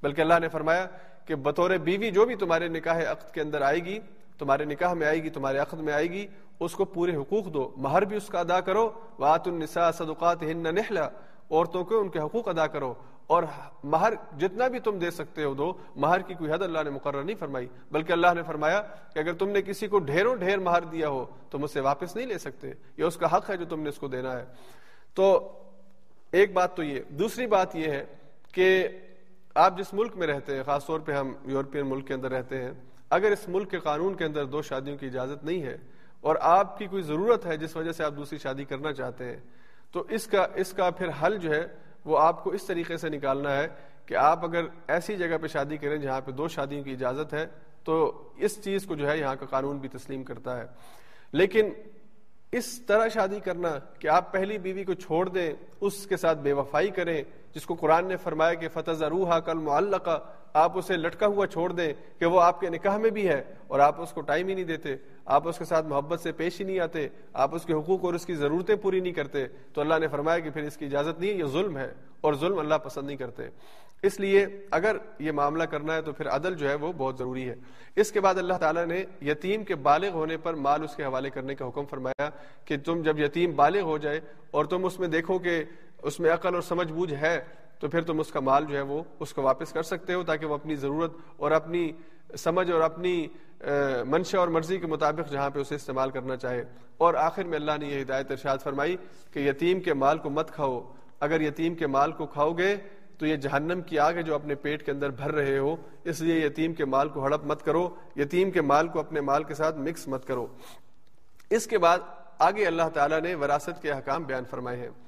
بلکہ اللہ نے فرمایا کہ بطور بیوی جو بھی تمہارے نکاح عقد کے اندر آئے گی، تمہارے نکاح میں آئے گی، تمہارے عقد میں آئے گی، اس کو پورے حقوق دو۔ مہر بھی اس کا ادا کرو۔ وات النساء صدقات ہن نہلا عورتوں کو ان کے حقوق ادا کرو۔ اور مہر جتنا بھی تم دے سکتے ہو دو، مہر کی کوئی حد اللہ نے مقرر نہیں فرمائی۔ بلکہ اللہ نے فرمایا کہ اگر تم نے کسی کو ڈھیروں ڈھیر مہر دیا ہو تو مجھ سے واپس نہیں لے سکتے۔ یہ اس کا حق ہے جو تم نے اس کو دینا ہے۔ تو ایک بات تو یہ، دوسری بات یہ ہے کہ آپ جس ملک میں رہتے ہیں، خاص طور پہ ہم یورپین ملک کے اندر رہتے ہیں، اگر اس ملک کے قانون کے اندر دو شادیوں کی اجازت نہیں ہے اور آپ کی کوئی ضرورت ہے جس وجہ سے آپ دوسری شادی کرنا چاہتے ہیں، تو اس کا اس کا پھر حل جو ہے وہ آپ کو اس طریقے سے نکالنا ہے کہ آپ اگر ایسی جگہ پہ شادی کریں جہاں پہ دو شادیوں کی اجازت ہے، تو اس چیز کو جو ہے یہاں کا قانون بھی تسلیم کرتا ہے۔ لیکن اس طرح شادی کرنا کہ آپ پہلی بیوی کو چھوڑ دیں، اس کے ساتھ بے وفائی کریں، جس کو قرآن نے فرمایا کہ فتح روحا کل معلقہ آپ اسے لٹکا ہوا چھوڑ دیں کہ وہ آپ کے نکاح میں بھی ہے اور آپ اس کو ٹائم ہی نہیں دیتے، آپ اس کے ساتھ محبت سے پیش ہی نہیں آتے، آپ اس کے حقوق اور اس کی ضرورتیں پوری نہیں کرتے۔ تو اللہ نے فرمایا کہ پھر اس کی اجازت نہیں ہے، یہ ظلم ہے اور ظلم اللہ پسند نہیں کرتے۔ اس لیے اگر یہ معاملہ کرنا ہے تو پھر عدل جو ہے وہ بہت ضروری ہے۔ اس کے بعد اللہ تعالیٰ نے یتیم کے بالغ ہونے پر مال اس کے حوالے کرنے کا حکم فرمایا کہ تم جب یتیم بالغ ہو جائے اور تم اس میں دیکھو کہ اس میں عقل اور سمجھ بوجھ ہے تو پھر تم اس کا مال جو ہے وہ اس کو واپس کر سکتے ہو تاکہ وہ اپنی ضرورت اور اپنی سمجھ اور اپنی منشا اور مرضی کے مطابق جہاں پہ اسے استعمال کرنا چاہے۔ اور آخر میں اللہ نے یہ ہدایت ارشاد فرمائی کہ یتیم کے مال کو مت کھاؤ۔ اگر یتیم کے مال کو کھاؤ گے تو یہ جہنم کی آگ ہے جو اپنے پیٹ کے اندر بھر رہے ہو۔ اس لیے یتیم کے مال کو ہڑپ مت کرو۔ یتیم کے مال کو اپنے مال کے ساتھ مکس مت کرو۔ اس کے بعد آگے اللہ تعالیٰ نے وراثت کے حکام بیان فرمائے ہیں۔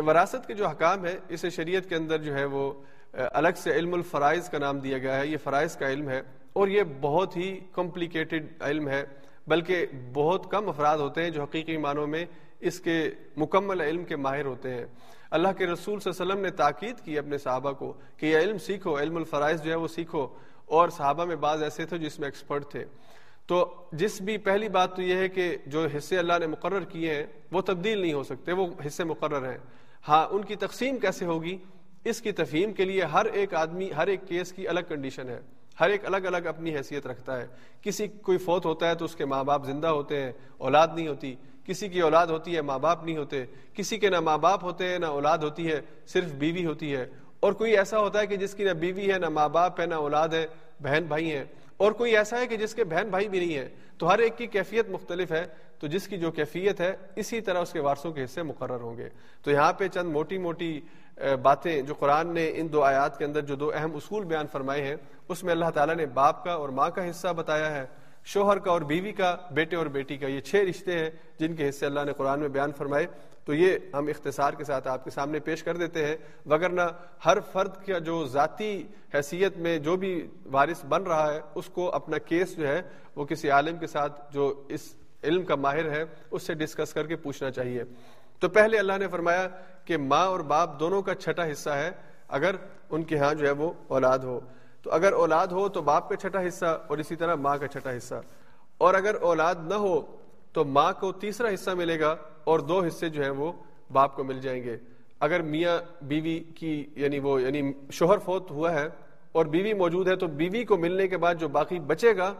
وراثت کے جو حکام ہے، اسے شریعت کے اندر جو ہے وہ الگ سے علم الفرائض کا نام دیا گیا ہے، یہ فرائض کا علم ہے، اور یہ بہت ہی کمپلیکیٹڈ علم ہے، بلکہ بہت کم افراد ہوتے ہیں جو حقیقی معنوں میں اس کے مکمل علم کے ماہر ہوتے ہیں۔ اللہ کے رسول صلی اللہ علیہ وسلم نے تاکید کی اپنے صحابہ کو کہ یہ علم سیکھو، علم الفرائض جو ہے وہ سیکھو، اور صحابہ میں بعض ایسے تھے جس میں ایکسپرٹ تھے۔ تو جس بھی پہلی بات تو یہ ہے کہ جو حصے اللہ نے مقرر کیے ہیں، وہ تبدیل نہیں ہو سکتے، وہ حصے مقرر ہیں۔ ہاں ان کی تقسیم کیسے ہوگی؟ اس کی تفہیم کے لیے ہر ایک آدمی، ہر ایک کیس کی الگ کنڈیشن ہے۔ ہر ایک الگ الگ اپنی حیثیت رکھتا ہے۔ کسی کوئی فوت ہوتا ہے تو اس کے ماں باپ زندہ ہوتے ہیں، اولاد نہیں ہوتی۔ کسی کی اولاد ہوتی ہے ماں باپ نہیں ہوتے۔ کسی کے نہ ماں باپ ہوتے ہیں، نہ اولاد ہوتی ہے، صرف بیوی ہوتی ہے۔ اور کوئی ایسا ہوتا ہے کہ جس کی نہ بیوی ہے، نہ ماں باپ ہے، نہ اولاد ہے، بہن بھائی ہیں۔ اور کوئی ایسا ہے کہ جس کے بہن بھائی بھی نہیں ہے تو ہر ایک کی کیفیت مختلف ہے۔ تو جس کی جو کیفیت ہے، اسی طرح اس کے وارثوں کے حصے مقرر ہوں گے۔ تو یہاں پہ چند موٹی موٹی باتیں جو قرآن نے ان دو آیات کے اندر جو دو اہم اصول بیان فرمائے ہیں، اس میں اللہ تعالیٰ نے باپ کا اور ماں کا حصہ بتایا ہے۔ شوہر کا اور بیوی کا، بیٹے اور بیٹی کا، یہ چھ رشتے ہیں جن کے حصے اللہ نے قرآن میں بیان فرمائے۔ تو یہ ہم اختصار کے ساتھ آپ کے سامنے پیش کر دیتے ہیں۔ وگرنہ ہر فرد کا جو ذاتی حیثیت میں جو بھی وارث بن رہا ہے، اس کو اپنا کیس جو ہے، وہ کسی عالم کے ساتھ جو اس علم کا ماہر ہے، اس سے ڈسکس کر کے پوچھنا چاہیے۔ تو پہلے اللہ نے فرمایا کہ ماں اور باپ دونوں کا چھٹا حصہ ہے، اگر ان کے ہاں جو ہے وہ اولاد ہو۔ تو اگر اولاد ہو تو باپ کا چھٹا حصہ اور اسی طرح ماں کا چھٹا حصہ۔ اور اگر اولاد نہ ہو تو ماں کو تیسرا حصہ ملے گا اور دو حصے جو ہیں وہ باپ کو مل جائیں گے۔ اگر میاں بیوی کی یعنی وہ یعنی شوہر فوت ہوا ہے اور بیوی موجود ہے تو بیوی کو ملنے کے بعد جو باقی بچے گا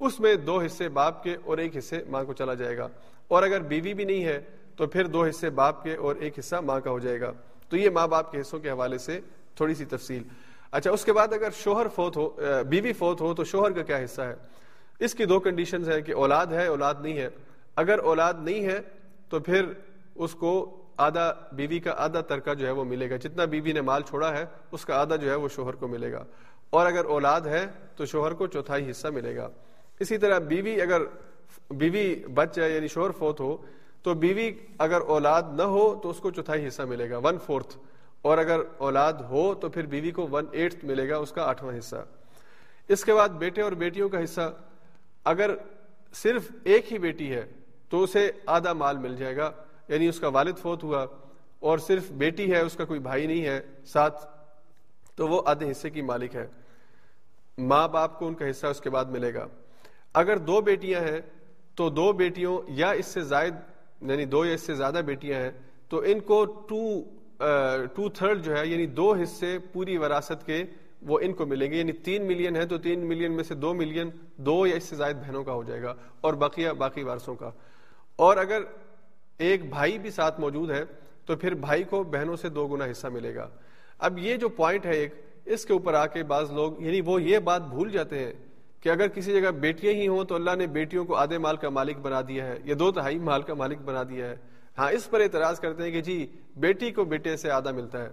اس میں دو حصے باپ کے اور ایک حصے ماں کو چلا جائے گا۔ اور اگر بیوی بھی نہیں ہے، تو پھر دو حصے باپ کے اور ایک حصہ ماں کا ہو جائے گا۔ تو یہ ماں باپ کے حصوں کے حوالے سے تھوڑی سی تفصیل۔ اچھا اس کے بعد اگر شوہر فوت ہو بیوی فوت ہو، تو شوہر کا کیا حصہ ہے؟ اس کی دو کنڈیشنز ہیں کہ اولاد ہے، اولاد نہیں ہے۔ اگر اولاد نہیں ہے، تو پھر اس کو آدھا بیوی کا آدھا ترکہ جو ہے وہ ملے گا۔ جتنا بیوی نے مال چھوڑا ہے، اس کا آدھا جو ہے وہ شوہر کو ملے گا۔ اور اگر اولاد ہے، تو شوہر کو چوتھائی حصہ ملے گا۔ اسی طرح بیوی اگر بیوی بچ جائے یعنی شوہر فوت ہو، تو بیوی اگر اولاد نہ ہو تو اس کو چوتھائی حصہ ملے گا ون فورتھ اور اگر اولاد ہو تو پھر بیوی کو ون ایٹھ ملے گا، اس کا آٹھواں حصہ. اس کے بعد بیٹے اور بیٹیوں کا حصہ، اگر صرف ایک ہی بیٹی ہے تو اسے آدھا مال مل جائے گا یعنی اس کا والد فوت ہوا اور صرف بیٹی ہے، اس کا کوئی بھائی نہیں ہے، ساتھ تو وہ آدھے حصے کی مالک ہے۔ ماں باپ کو ان کا حصہ اس کے بعد ملے گا۔ اگر دو بیٹیاں ہیں تو دو بیٹیوں یا اس سے زائد یعنی دو یا اس سے زیادہ بیٹیاں ہیں، تو ان کو ٹو ٹو تھرڈ جو ہے یعنی دو حصے پوری وراثت کے وہ ان کو ملیں گے۔ یعنی تین ملین ہے تو تین ملین میں سے دو ملین دو یا اس سے زائد بہنوں کا ہو جائے گا اور بقیہ باقی وارثوں کا۔ اور اگر ایک بھائی بھی ساتھ موجود ہے تو پھر بھائی کو بہنوں سے دو گنا حصہ ملے گا۔ اب یہ جو پوائنٹ ہے ایک، اس کے اوپر آ کے بعض لوگ یعنی وہ یہ بات بھول جاتے ہیں کہ اگر کسی جگہ بیٹیاں ہی ہوں تو اللہ نے بیٹیوں کو آدھے مال کا مالک بنا دیا ہے یا دو تہائی مال کا مالک بنا دیا ہے۔ ہاں اس پر اعتراض کرتے ہیں کہ جی بیٹی کو بیٹے سے آدھا ملتا ہے۔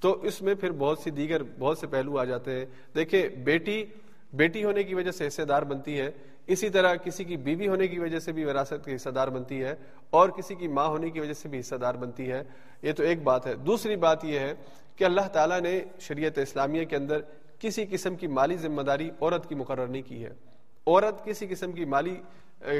تو اس میں پھر بہت سی دیگر، بہت سے پہلو آ جاتے ہیں۔ دیکھیں، بیٹی بیٹی ہونے کی وجہ سے حصے دار بنتی ہے۔ اسی طرح کسی کی بیوی ہونے کی وجہ سے بھی وراثت کی حصہ دار بنتی ہے اور کسی کی ماں ہونے کی وجہ سے بھی حصہ دار بنتی ہے۔ یہ تو ایک بات ہے۔ دوسری بات یہ ہے کہ اللہ تعالیٰ نے شریعت اسلامیہ کے اندر کسی قسم کی مالی ذمہ داری عورت کی مقرر نہیں کی ہے۔ عورت کسی قسم کی مالی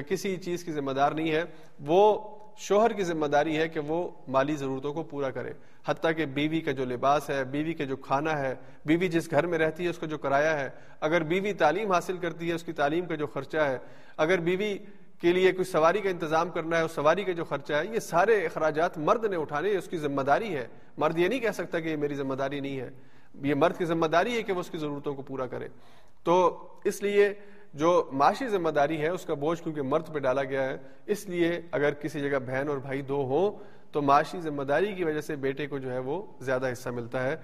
کسی چیز کی ذمہ دار نہیں ہے۔ وہ شوہر کی ذمہ داری ہے کہ وہ مالی ضرورتوں کو پورا کرے۔ حتیٰ کہ بیوی کا جو لباس ہے، بیوی کا جو کھانا ہے، بیوی جس گھر میں رہتی ہے، اس کا جو کرایہ ہے۔ اگر بیوی تعلیم حاصل کرتی ہے، اس کی تعلیم کا جو خرچہ ہے۔ اگر بیوی کے لیے کوئی سواری کا انتظام کرنا ہے، اس سواری کا جو خرچہ ہے، یہ سارے اخراجات مرد نے اٹھانے، اس کی ذمہ داری ہے۔ مرد یہ نہیں کہہ سکتا کہ یہ میری ذمہ داری نہیں ہے۔ یہ مرد کی ذمہ داری ہے کہ وہ اس کی ضرورتوں کو پورا کرے۔ تو اس لیے جو معاشی ذمہ داری ہے، اس کا بوجھ کیونکہ مرد پہ ڈالا گیا ہے، اس لیے اگر کسی جگہ بہن اور بھائی دو ہوں، تو معاشی ذمہ داری کی وجہ سے بیٹے کو جو ہے وہ زیادہ حصہ ملتا ہے۔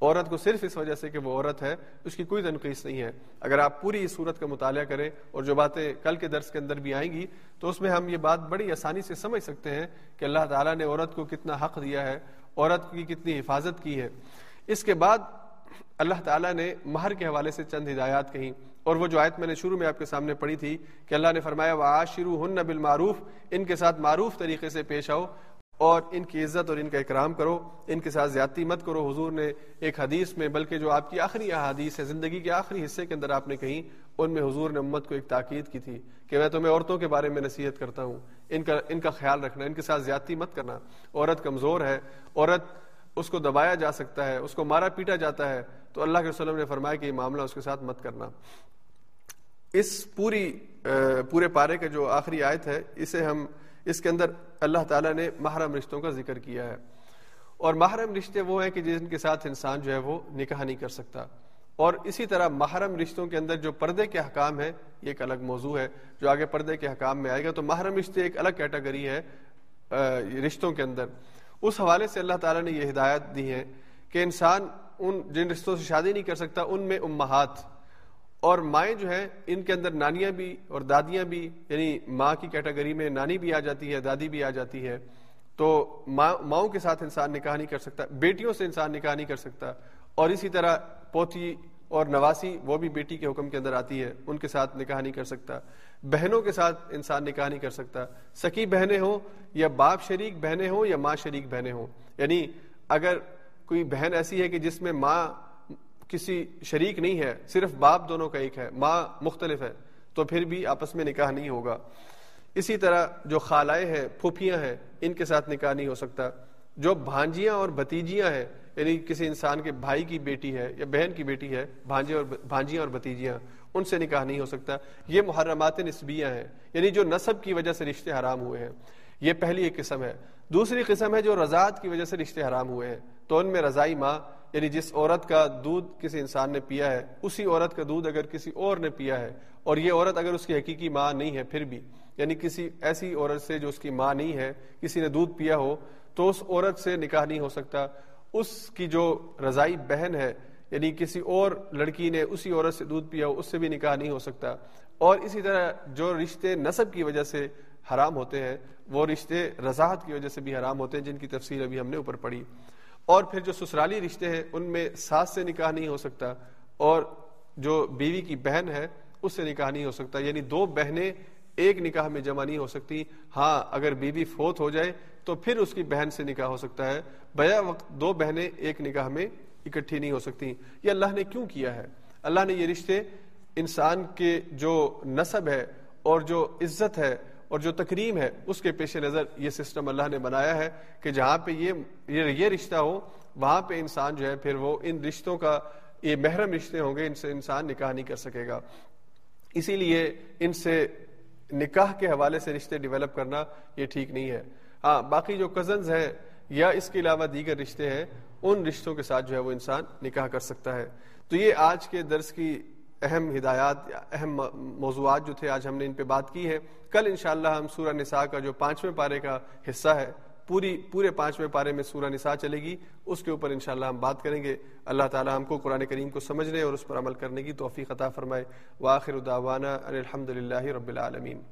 عورت کو صرف اس وجہ سے کہ وہ عورت ہے، اس کی کوئی تنقید نہیں ہے۔ اگر آپ پوری اس صورت کا مطالعہ کریں اور جو باتیں کل کے درس کے اندر بھی آئیں گی، تو اس میں ہم یہ بات بڑی آسانی سے سمجھ سکتے ہیں کہ اللہ تعالیٰ نے عورت کو کتنا حق دیا ہے، عورت کی کتنی حفاظت کی ہے۔ اس کے بعد اللہ تعالیٰ نے مہر کے حوالے سے چند ہدایات کہیں اور وہ جو آیت میں نے شروع میں آپ کے سامنے پڑھی تھی کہ اللہ نے فرمایا وہ آشرو ہن بالمعروف، ان کے ساتھ معروف طریقے سے پیش آؤ اور ان کی عزت اور ان کا اکرام کرو، ان کے ساتھ زیادتی مت کرو۔ حضور نے ایک حدیث میں، بلکہ جو آپ کی آخری احادیث ہے، زندگی کے آخری حصے کے اندر آپ نے کہیں، ان میں حضور نے امت کو ایک تاکید کی تھی کہ میں تمہیں عورتوں کے بارے میں نصیحت کرتا ہوں۔ ان کا ان کا خیال رکھنا، ان کے ساتھ زیادتی مت کرنا۔ عورت کمزور ہے، عورت اس کو دبایا جا سکتا ہے، اس کو مارا پیٹا جاتا ہے، تو اللہ کے وسلم نے فرمایا کہ یہ معاملہ اس کے ساتھ مت کرنا۔ اس پوری پورے پارے کا جو آخری آیت ہے، اسے ہم، اس کے اندر اللہ تعالیٰ نے محرم رشتوں کا ذکر کیا ہے۔ اور محرم رشتے وہ ہیں کہ جن کے ساتھ انسان جو ہے وہ نکاح نہیں کر سکتا۔ اور اسی طرح محرم رشتوں کے اندر جو پردے کے حکام ہے یہ ایک الگ موضوع ہے۔ جو آگے پردے کے حکام میں آئے گا، تو محرم رشتے ایک الگ کیٹیگری ہے رشتوں کے اندر۔ اس حوالے سے اللہ تعالیٰ نے یہ ہدایت دی ہے کہ انسان ان جن رشتوں سے شادی نہیں کر سکتا، ان میں امہات اور مائیں جو ہیں، ان کے اندر نانیاں بھی اور دادیاں بھی یعنی ماں کی کیٹیگری میں نانی بھی آ جاتی ہے، دادی بھی آ جاتی ہے۔ تو ماں، ماؤں کے ساتھ انسان نکاح نہیں کر سکتا، بیٹیوں سے انسان نکاح نہیں کر سکتا۔ اور اسی طرح پوتی اور نواسی، وہ بھی بیٹی کے حکم کے اندر آتی ہے، ان کے ساتھ نکاح نہیں کر سکتا۔ بہنوں کے ساتھ انسان نکاح نہیں کر سکتا۔ سکی بہنیں ہوں یا باپ شریک بہنیں ہوں یا ماں شریک بہنیں ہوں۔ یعنی اگر کوئی بہن ایسی ہے کہ جس میں ماں کسی شریک نہیں ہے، صرف باپ دونوں کا ایک ہے، ماں مختلف ہے، تو پھر بھی آپس میں نکاح نہیں ہوگا۔ اسی طرح جو خالائیں ہیں، پھوپھیاں ہیں، ان کے ساتھ نکاح نہیں ہو سکتا۔ جو بھانجیاں اور بھتیجیاں ہیں یعنی کسی انسان کے بھائی کی بیٹی ہے یا بہن کی بیٹی ہے، بھانجے اور بھانجیاں اور بھتیجیاں ان سے نکاح نہیں ہو سکتا۔ یہ محرمات نسبیاں ہیں یعنی جو نصب کی وجہ سے رشتے حرام ہوئے ہیں۔ یہ پہلی ایک قسم ہے۔ دوسری قسم ہے جو رضاعت کی وجہ سے رشتے حرام ہوئے ہیں۔ تو ان میں رضائی ماں یعنی جس عورت کا دودھ کسی انسان نے پیا ہے، اسی عورت کا دودھ اگر کسی اور نے پیا ہے، اور یہ عورت اگر اس کی حقیقی ماں نہیں ہے، پھر بھی یعنی کسی ایسی عورت سے جو اس کی ماں نہیں ہے، کسی نے دودھ پیا ہو، تو اس عورت سے نکاح نہیں ہو سکتا۔ اس کی جو رضائی بہن ہے یعنی کسی اور لڑکی نے اسی عورت سے دودھ پیا ہو اس سے بھی نکاح نہیں ہو سکتا۔ اور اسی طرح جو رشتے نصب کی وجہ سے حرام ہوتے ہیں، وہ رشتے رضاحت کی وجہ سے بھی حرام ہوتے ہیں، جن کی تفصیل ابھی ہم نے اوپر پڑھی۔ اور پھر جو سسرالی رشتے ہیں، ان میں ساس سے نکاح نہیں ہو سکتا۔ اور جو بیوی کی بہن ہے، اس سے نکاح نہیں ہو سکتا۔ یعنی دو بہنیں ایک نکاح میں جمع نہیں ہو سکتی۔ ہاں اگر بیوی فوت ہو جائے تو پھر اس کی بہن سے نکاح ہو سکتا ہے۔ بیا وقت دو بہنیں ایک نکاح میں اکٹھی نہیں ہو سکتی۔ یہ اللہ نے کیوں کیا ہے؟ اللہ نے یہ رشتے انسان کے جو نصب ہے اور جو عزت ہے اور جو تکریم ہے، اس کے پیش نظر یہ سسٹم اللہ نے بنایا ہے کہ جہاں پہ یہ یہ رشتہ ہو، وہاں پہ انسان جو ہے پھر وہ ان رشتوں کا، یہ محرم رشتے ہوں گے، ان سے انسان نکاح نہیں کر سکے گا۔ اسی لیے ان سے نکاح کے حوالے سے رشتے ڈیولپ کرنا یہ ٹھیک نہیں ہے۔ ہاں باقی جو کزنز ہیں یا اس کے علاوہ دیگر رشتے ہیں، ان رشتوں کے ساتھ جو ہے وہ انسان نکاح کر سکتا ہے۔ تو یہ آج کے درس کی اہم ہدایات اہم موضوعات جو تھے، آج ہم نے ان پہ بات کی ہے۔ کل انشاءاللہ ہم سورہ نساء کا جو پانچویں پارے کا حصہ ہے، پوری، پورے پانچویں پارے میں سورہ نساء چلے گی۔ اس کے اوپر انشاءاللہ ہم بات کریں گے۔ اللہ تعالی ہم کو قرآن کریم کو سمجھنے اور اس پر عمل کرنے کی توفیق عطا فرمائے۔ واخر دعوانا ان الحمد للہ رب العالمین۔